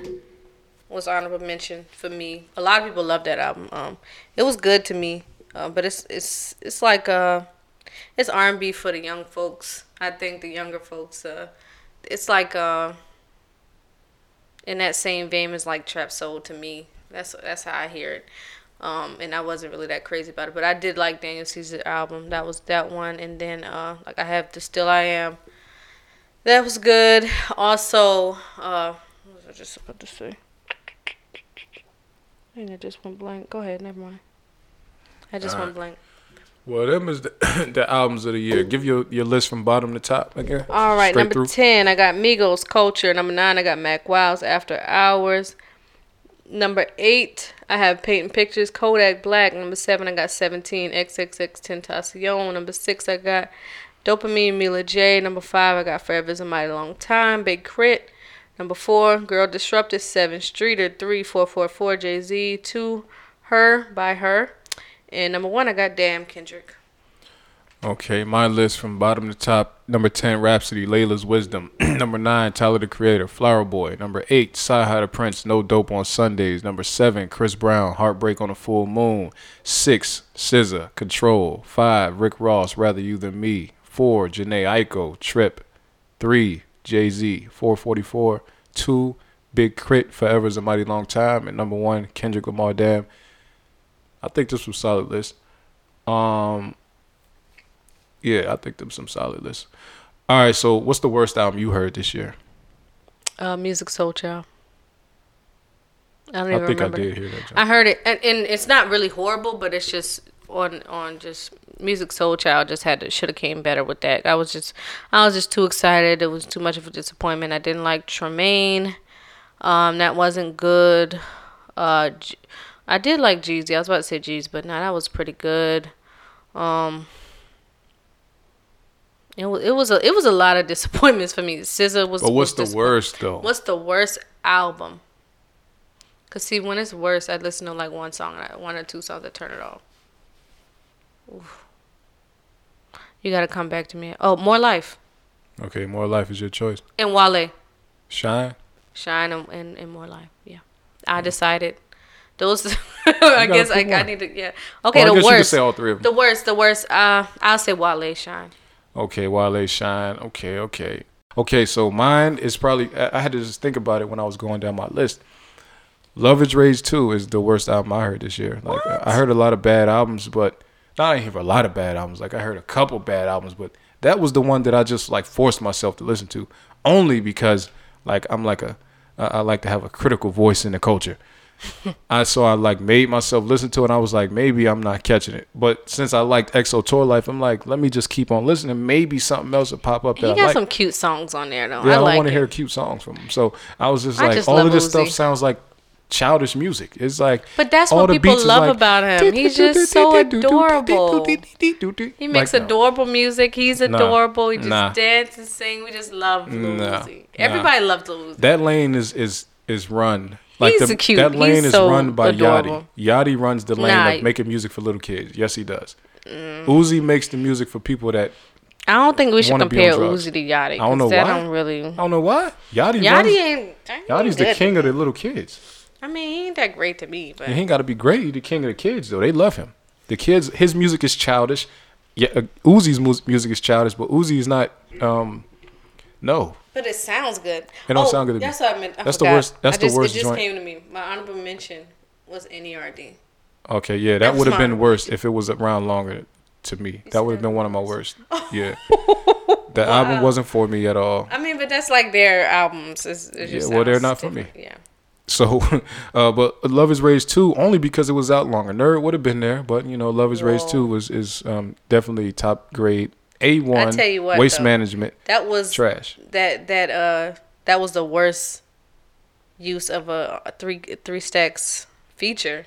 was honorable mention for me. A lot of people love that album. Um, it was good to me, uh, but it's it's it's like uh, it's R and B for the young folks. I think the younger folks. Uh, it's like uh, in that same vein as like trap soul to me. That's that's how I hear it. Um, and I wasn't really that crazy about it, but I did like Daniel Caesar album. That was that one, and then uh, like I have the Still I Am. That was good. Also, uh, what was I just about to say? I think I just went blank. Go ahead, never mind. I just went blank. well, them is the, the albums of the year. Give your your list from bottom to top again. All right, Straight number through. 10, I got Migos Culture. Number 9, I got Mack Wilds' After Hours. Number 8, I have Painting Pictures, Kodak Black. Number 7, I got 17, XXXTentacion. Number 6, I got Dopamine, Mila J. Number 5, I got Forever's a Mighty Long Time, Big Krit. Number 4, Girl Disrupted, Sevyn Streeter. 3, 444, Jay-Z. 2, Her, by Her. And number 1, I got Damn Kendrick. Okay, my list from bottom to top. Number 10, Rapsody, Laila's Wisdom. Number 9, Tyler the Creator, Flower Boy. Number 8, CyHi the Prynce, No Dope on Sundays. Number 7, Chris Brown, Heartbreak on a Full Moon. 6, SZA, Control. 5, Rick Ross, Rather You Than Me. 4, Jhené Aiko, Trip. 3, Jay Z, 444. 2, Big Krit, Forever is a Mighty Long Time. And number 1, Kendrick Lamar, Damn. I think this was solid list. Um, yeah, I think them some solid lists. All right, so what's the worst album you heard this year? Uh, Musiq Soulchild. I don't even I think I did hear that. I heard it, and, and it's not really horrible, but it's just on on just Musiq Soulchild just had to should have came better with that. I was just I was just too excited. It was too much of a disappointment. I didn't like Tremaine. Um, that wasn't good. Uh, I did like Jeezy. I was about to say Jeezy, but no, that was pretty good. Um, it was it was a it was a lot of disappointments for me. SZA was. But what's was the worst though? What's the worst album? Cause see, when it's worse, I listen to like one song, and I- one or two songs, I turn it off. Oof. You gotta come back to me. Oh, more life Okay, More Life is your choice. and Wale, Shine. Shine and, and, and more life. Yeah, I decided. Those, I guess I, I need to. Yeah. Okay, Well, the guess you could worst. say all three of them. The worst. The worst. Uh, I'll say Wale. Shine. Okay, Wale Shine. Okay, okay. Okay, so mine is probably I I had to just think about it when I was going down my list. Luv Is Rage 2 is the worst album I heard this year. Like I heard a lot of bad albums, but not I didn't hear a lot of bad albums. Like I heard a couple bad albums, but that was the one that I just like forced myself to listen to only because like I'm like a I I like to have a critical voice in the culture. I so I like made myself listen to it. and I was like, maybe I'm not catching it. But since I liked XO Tour Llif3, I'm like, let me just keep on listening. Maybe something else will pop up that He I got like. some cute songs on there though. yeah, I, I, don't like want to hear cute songs from him. So I was just I like, just all of this Uzi. stuff sounds like childish music. It's like, But that's what people love like, about him. He's just so adorable. He makes Like, adorable music. He's Nah. adorable. He just Nah. dances and sing. We just love Lil Nah. Uzi. Nah. Everybody loves Lil Uzi. That lane is is is run. Like He's the, cute. that lane He's is so run by adorable. Yachty. Yachty runs the lane Nah. of making music for little kids. Yes, he does. Mm. Uzi makes the music for people that I don't think we should wanna be on compare. Uzi to Yachty. I don't know why. don't really. I don't know why. Yachty, Yachty runs, ain't Yachty's the king of the little kids. I mean, he ain't that great to me, but he ain't got to be great. He's the king of the kids, though. They love him. The kids, his music is childish. Yeah, uh, Uzi's mu- music is childish, but Uzi is not. Um, no, but it sounds good. It don't oh, sound good to me. That's what I meant. I That's the worst- that's I the worst It just joint. came to me. My honorable mention was NERD. okay, yeah, that, That would have been worse if it was around longer. to me. That would have been one of my worst. Yeah. The album wasn't for me at all. I mean, but that's like their albums. It's, it Yeah, just well, they're not for me. Yeah. So, uh, but Luv Is Rage 2 only because it was out longer. Nerd would have been there, but you know, Luv Is Rage 2 was is um, definitely top grade. A1 I tell you what, waste though, management. That was trash. That that uh that was the worst use of a, a three three stacks feature.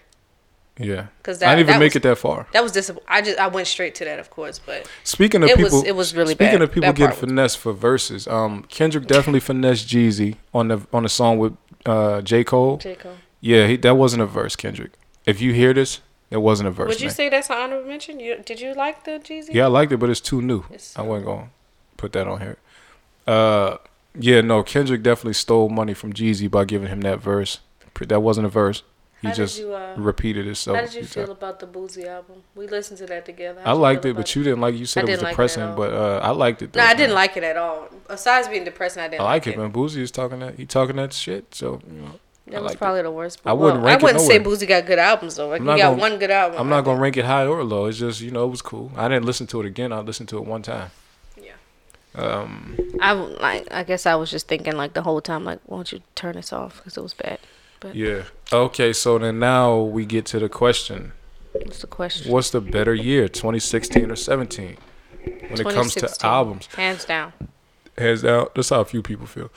Yeah. 'Cause I didn't even make was- it that far. That was disappointing. I just I went straight to that, of course, but Speaking of it people, was it was really bad. speaking bad. of people That getting part was- finessed for verses, um, Kendrick definitely finessed Jeezy on the on the song with uh, J Cole. J. Cole. Yeah, he, that wasn't a verse, Kendrick. If you hear this, it wasn't a verse. Would you man. say that's an honorable mention? You did you like the Jeezy? Yeah, I liked it, but it's too new. I wasn't gonna put that on here. Uh, yeah, no, Kendrick definitely stole money from Jeezy by giving him that verse. That wasn't a verse. He How just you, uh, repeated itself. How did you feel said- about the Boosie album? We listened to that together. I How'd you liked it, but you didn't like. You said it was like it depressing, all. but uh, I liked it. No, I didn't man. like it at all. Besides being depressing, I didn't I like like it, man. Boosie is talking that. He talking that shit. So you know, That I was probably it. the worst. I wouldn't well, rank I wouldn't it say. Boosie got good albums though. Like, he got gonna- one good album. I'm not gonna rank it high or low. It's just you know it was cool. I didn't listen to it again. I listened to it one time. Yeah. Um. I like. I guess I was just thinking like the whole time, like, why don't you turn this off because it was bad. But Yeah. Okay. So then now we get to the question. What's the question? What's the better year, 2016 or 17? When it comes to albums, hands down. hands down. That's how a few people feel.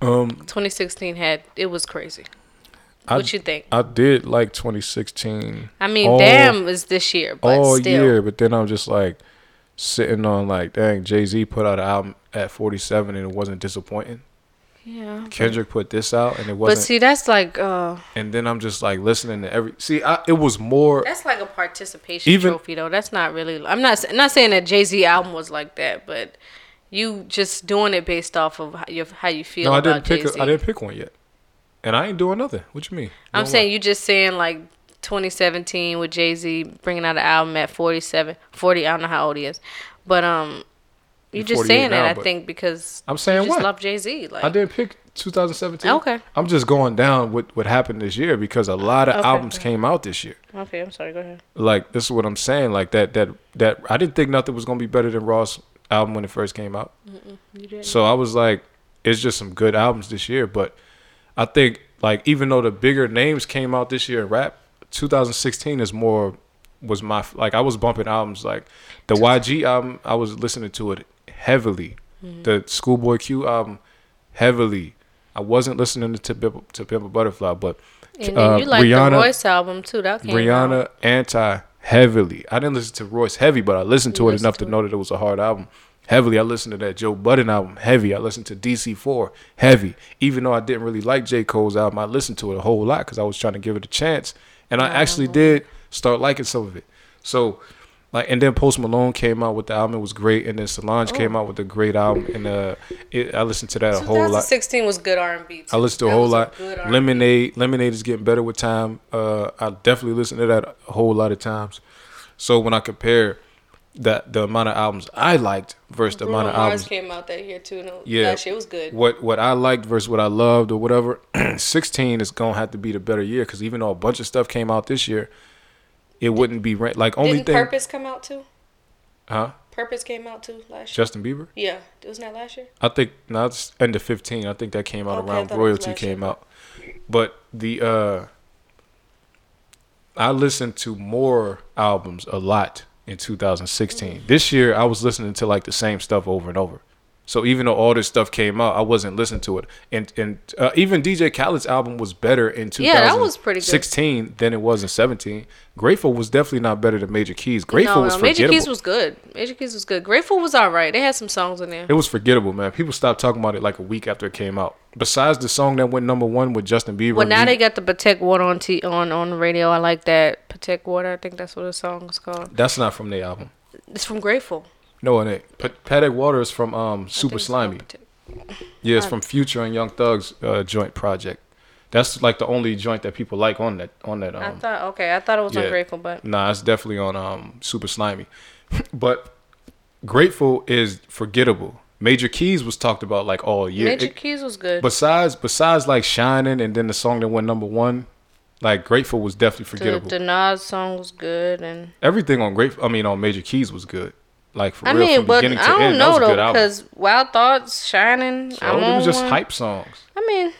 Um, 2016 had it was crazy. I- what you think? I did like 2016. I mean, all- damn, is this year, but all still. year. But then I'm just like sitting on like, dang, Jay Z put out an album at 47 and it wasn't disappointing. Yeah. Kendrick put this out and it wasn't. But see, that's like uh, and then I'm just like listening to every. See, I, it was more. that's like a participation Even- trophy though. That's not really. I'm not I'm not saying that Jay Z album was like that, but you just doing it based off of how you, how you feel no, I didn't pick. A, I didn't pick one yet, and I ain't doing nothing. What you mean? I'm saying you just saying like 2017 with Jay Z bringing out an album at 47, 40. I don't know how old he is, but um, you He's just saying now, that I think because I'm saying you just what? love Jay Z. Like I didn't pick 2017. Okay. I'm just going down with what happened this year because a lot of Okay. albums came out this year. Okay, I'm sorry. Go ahead. Like this is what I'm saying. Like that that that I didn't think nothing was gonna be better than Ross album when it first came out. Mm-mm, you didn't. So I was like, it's just some good albums this year. But I think like even though the bigger names came out this year in rap, 2016 is more was my like I was bumping albums like the YG album. I was listening to it heavily. Mhm. The Schoolboy Q album heavily. I wasn't listening to Pimp, to Pimp a Butterfly, but And uh, you like Rihanna, the Royce album too. That came Rihanna out. anti heavily. I didn't listen to Royce heavy, but I listened to You it enough to listened know that it was a hard album. Heavily, I listened to that Joe Budden album heavy. I listened to DC4 heavy. Even though I didn't really like J Cole's album, I listened to it a whole lot because I was trying to give it a chance, and I actually did start liking some of it. So, like, and then Post Malone came out with the album. It was great, and then Solange came Oh. out with a great album, and uh, it, I listened to that a whole lot. 2016 was good R&B. I listened to a whole was a lot. Lemonade, Lemonade is getting better with time. Uh, I definitely listen to that a whole lot of times. So when I compare that the amount of albums I liked versus the Bruno amount of Mars albums, came out that year too. No, yeah, last year was good. What what I liked versus what I loved or whatever, sixteen is gonna have to be the better year because even though a bunch of stuff came out this year, it wouldn't be ra- like only Didn't thing, Purpose come out too? huh? Purpose came out too last year. Justin Bieber. Yeah, wasn't that last year? I think now it's end of fifteen. I think that came out Okay, I around thought it was royalty last came out. But the uh I listened to more albums a lot in 2016. Mm. This year I was listening to like the same stuff over and over. So even though all this stuff came out, I wasn't listening to it. And and uh, even DJ Khaled's album was better in 2016 Yeah, was than it was in 17. Grateful was definitely not better than Major Keys. Grateful no, was no, Major. Keys was good. Major Keys was good. Grateful was all right. They had some songs in there. It was forgettable, man. People stopped talking about it like a week after it came out. Besides the song that went number one with Justin Bieber. Well, now they got the Patek Water on t- on on the radio. I like that Patek Water. I think that's what the song is called. That's not from the album. It's from Grateful. No, it ain't. Pat- Patek Water is from um, Super Slimey. Yeah, it's from Future and Young Thug's uh, joint project. That's like the only joint that people like on that on that. Um, I thought okay, I thought it was on yeah. Grateful, but Nah, it's definitely on um, Super Slimey. but Grateful is forgettable. Major Keys was talked about like all year. Major It- Keys was good. Besides, besides like Shining and then the song that went number one, Like Grateful was definitely The, forgettable. the Nas song was good, and Everything on Grateful, I mean on Major Keys was good. Like for I real, mean, from but beginning to I don't end, that know was a though album. because Wild Thoughts, Shining, So I'm it on was just one. hype songs. I mean,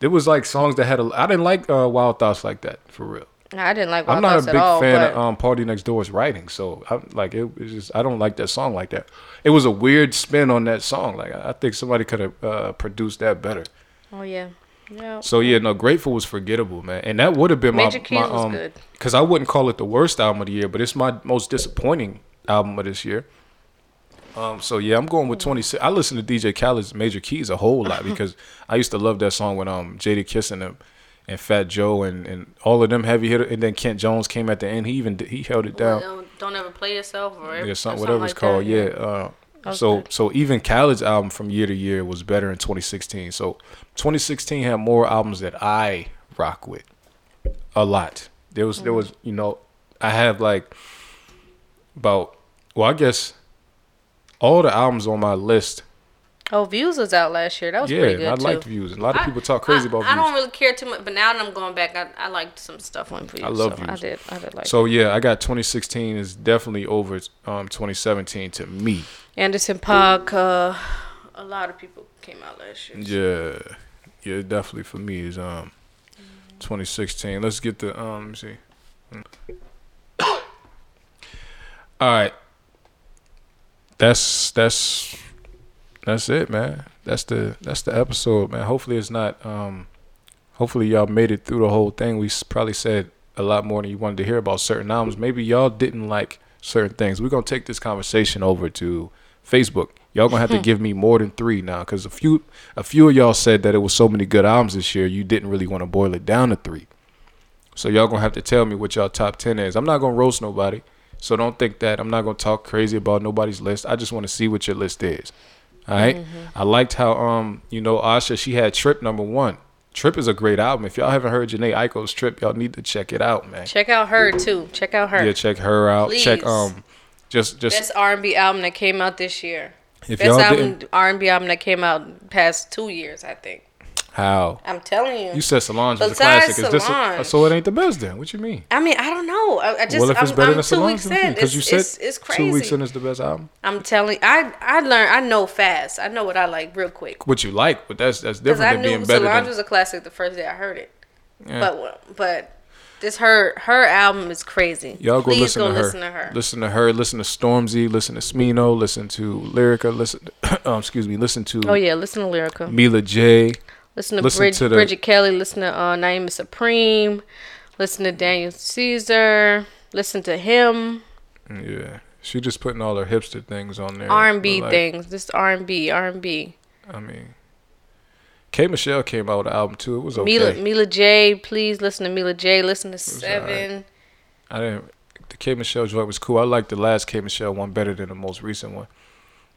It was like songs that had a. I didn't like uh, Wild Thoughts like that for real. I didn't like Wild I'm not Thoughts a big at all. fan but of um, PartyNextDoor's writing, so I like it. It's just I don't like that song like that. It was a weird spin on that song. Like I I think somebody could have uh, produced that better. oh yeah, yeah. So yeah, no, Grateful was forgettable, man, and that would have been Major my, Keys my was um good. because I wouldn't call it the worst album of the year, but it's my most disappointing album of this year. Um, so yeah, I'm going with 26. I listen to DJ Khaled's Major Keys a whole lot because I used to love that song when um Jadakiss and and Fat Joe and, and all of them heavy hitter, and then Kent Jones came at the end. He even he held it down. Don't, don't ever play yourself or, Yeah, or something, something whatever like it's called. that, Yeah. Uh, That so good. so even Khaled's album from year to year was better in 2016. So 2016 had more albums that I rock with, a lot. There was there Mm. was you know I have like about well I guess all the albums on my list. Oh, Views was out last year. That was yeah, pretty good I too. liked Views. A lot of I- people talk crazy I, about I Views. I don't really care too much, but now that I'm going back, I, I liked some stuff on Views. I love so Views. I did. I did like. so yeah, I got 2016 is definitely over um 2017 to me. Anderson .Paak. Uh, a lot of people came out last year. Yeah, yeah, definitely for me is um 2016. Let's get the um. Let me see. All right, that's that's that's it, man. That's the that's the episode, man. Hopefully it's not um. Hopefully y'all made it through the whole thing. We probably said a lot more than you wanted to hear about certain albums. Maybe y'all didn't like certain things. We're gonna take this conversation over to Facebook. Y'all gonna have to give me more than three now, because a few a few of y'all said that it was so many good albums this year. You didn't really want to boil it down to three. So y'all gonna have to tell me what y'all top ten is. I'm not gonna roast nobody, so don't think that I'm not gonna talk crazy about nobody's list. I just want to see what your list is. All right? Mm-hmm. I liked how um you know Asha she had Trip number one. Trip is a great album. If y'all haven't heard Jhené Aiko's Trip, y'all need to check it out, man. Check out her too. Check out her. Yeah, check her out. Check um just just Best R and B album that came out this year. If Best y'all album R and B album that came out past two years, I think. How I'm telling you. you said Solange was a classic. Is this a, so it ain't the best then? What you mean? I mean, I don't know. I, I just well, if it's I'm, better I'm than two Solange, weeks in. because you said it's, it's crazy. two weeks in is the best album. I'm telling. I I learned. I know fast. I know what I like real quick. What you like, but that's that's different than being better Solange than. was a classic the first day I heard it. Yeah. But but this her her album is crazy. Y'all go listen, go to, her. listen to her. Listen to her. Listen to Stormzy. Listen to Smino. Listen to Lyrica. Listen, um, excuse me. Listen to Oh yeah, listen to Lyrica. Mila J. Listen to, listen Brid- to the- Bridget Kelly. Listen to uh, Naima Supreme. Listen to Daniel Caesar. Listen to him. Yeah, she just putting all her hipster things on there. R and B things. This R and B. R and B. I mean, K Michelle came out with an album too. It was okay. Mila Mila J. Please listen to Mila J. Listen to. Sevyn. I didn't. The K Michelle joint was cool. I liked the last K Michelle one better than the most recent one.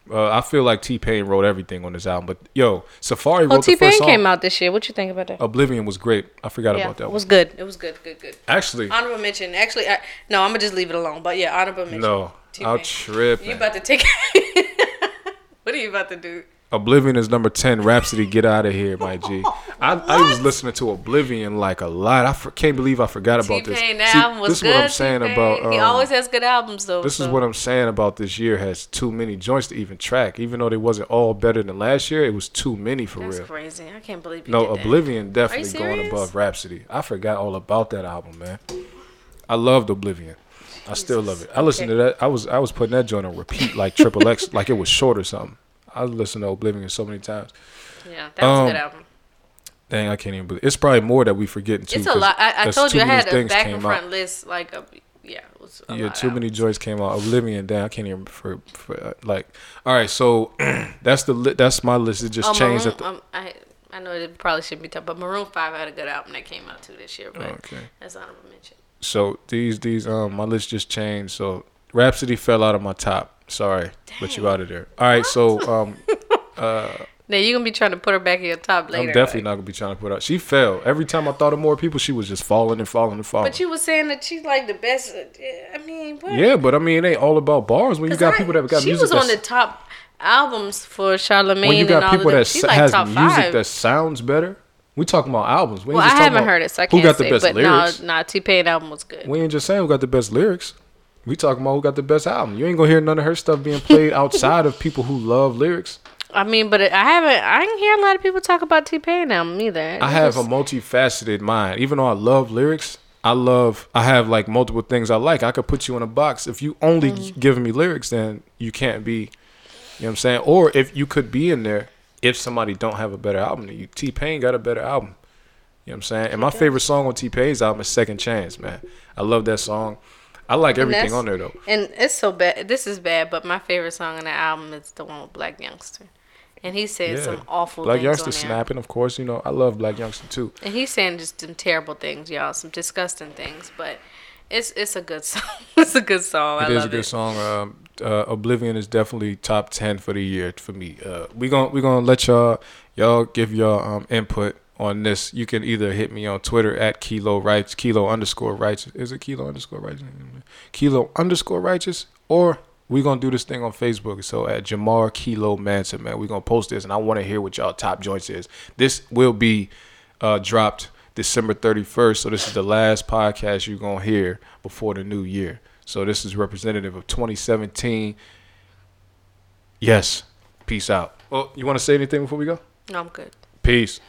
Uh, I feel like T Pain wrote everything on this album, but yo, Safari Oh, wrote T the first Pain song. came out this year. What you think about that? Oblivion was great. I forgot yeah, about that it one. was good. It was good. Good. Good. Actually, Honorable mention. Actually, I, no, I'm gonna just leave it alone. But yeah, honorable mention. no, T-Pain. I'll trip. You about to take? what are you about to do? Oblivion is number ten. Rapsody, get out of here, my G. I, I was listening to Oblivion like a lot. I for, can't believe I forgot about this. T-Pain, See, album was this is good. what I'm saying T-Pain. about. he um, always has good albums though. This is what I'm saying about this year has too many joints to even track. Even though they wasn't all better than last year, it was too many for That's real. crazy. I can't believe you No, did that. Oblivion definitely going above Rapsody. I forgot all about that album, man. I loved Oblivion. I still love it. I listened to that. I was I was putting that joint on repeat like Triple X, like it was short or something. I listened to Oblivion so many times. Yeah, that was a good Um, album. Dang, I can't even believe it's probably more that we forgetting too. It's a lot. I, I told you I had a back and out. front list. Like a yeah, it was a yeah, too many joints came out. Oblivion, damn, I can't even for, for uh, like. All right, so that's the li- that's my list. It just Oh, changed. Maroon, the, um, I I know it probably shouldn't be talking, but Maroon Five had a good album that came out too this year. But Okay. that's honorable mention. so these these um my list just changed. So Rapsody fell out of my top. Sorry, but you out of there. All right, so um uh Now you're gonna be trying to put her back in your top later. I'm definitely not gonna be trying to put her. She fell every time I thought of more people. She was just falling and falling and falling. But you were saying that she's like the best. uh, I mean, what? yeah, but I mean, it ain't all about bars when you got I- people that got she music. was on the top albums for Charlemagne when you and got all people that She's like has music five. that sounds better. We talking about albums. We Well, I just talking haven't about heard it, so I can't got the say. best but lyrics. no, nah, T Pain album was good. We ain't just saying who got the best lyrics. We talking about who got the best album. You ain't gonna hear none of her stuff being played outside of people who love lyrics. I mean, but I haven't. I didn't hear a lot of people talk about T Pain album either. I have a multifaceted mind. Even though I love lyrics, I love. I have like multiple things I like. I could put you in a box. If you only mm. giving me lyrics, then you can't be. You know what I'm saying? Or if you could be in there, if somebody don't have a better album than you, T Pain got a better album. You know what I'm saying? And my favorite song on T Pain's album is Second Chance, man. I love that song. I like everything on there though. And it's so bad. This is bad, but my favorite song on the album is the one with Blac Youngsta, and he's saying some awful Blac Youngsta snapping, of course. You know I love Blac Youngsta too. And he's saying just some terrible things, y'all, some disgusting things. But it's it's a good song. it's a good song. I It is love a good it. song. Um, uh, Oblivion is definitely top ten for the year for me. Uh, we gonna we gonna let y'all y'all give y'all um, input on this. You can either hit me on Twitter at Kilo Righteous, Kilo underscore Righteous. Is it Kilo underscore Righteous? Kilo underscore Righteous, or we gonna do this thing on Facebook. So at Jamar Kilo Manson, man, we gonna post this, and I want to hear what y'all top joints is. This will be uh, dropped December 31st. So this is the last podcast you're going to hear before the new year. So this is representative of 2017. Yes. Peace out. Well, you want to say anything before we go? No, I'm good. Peace.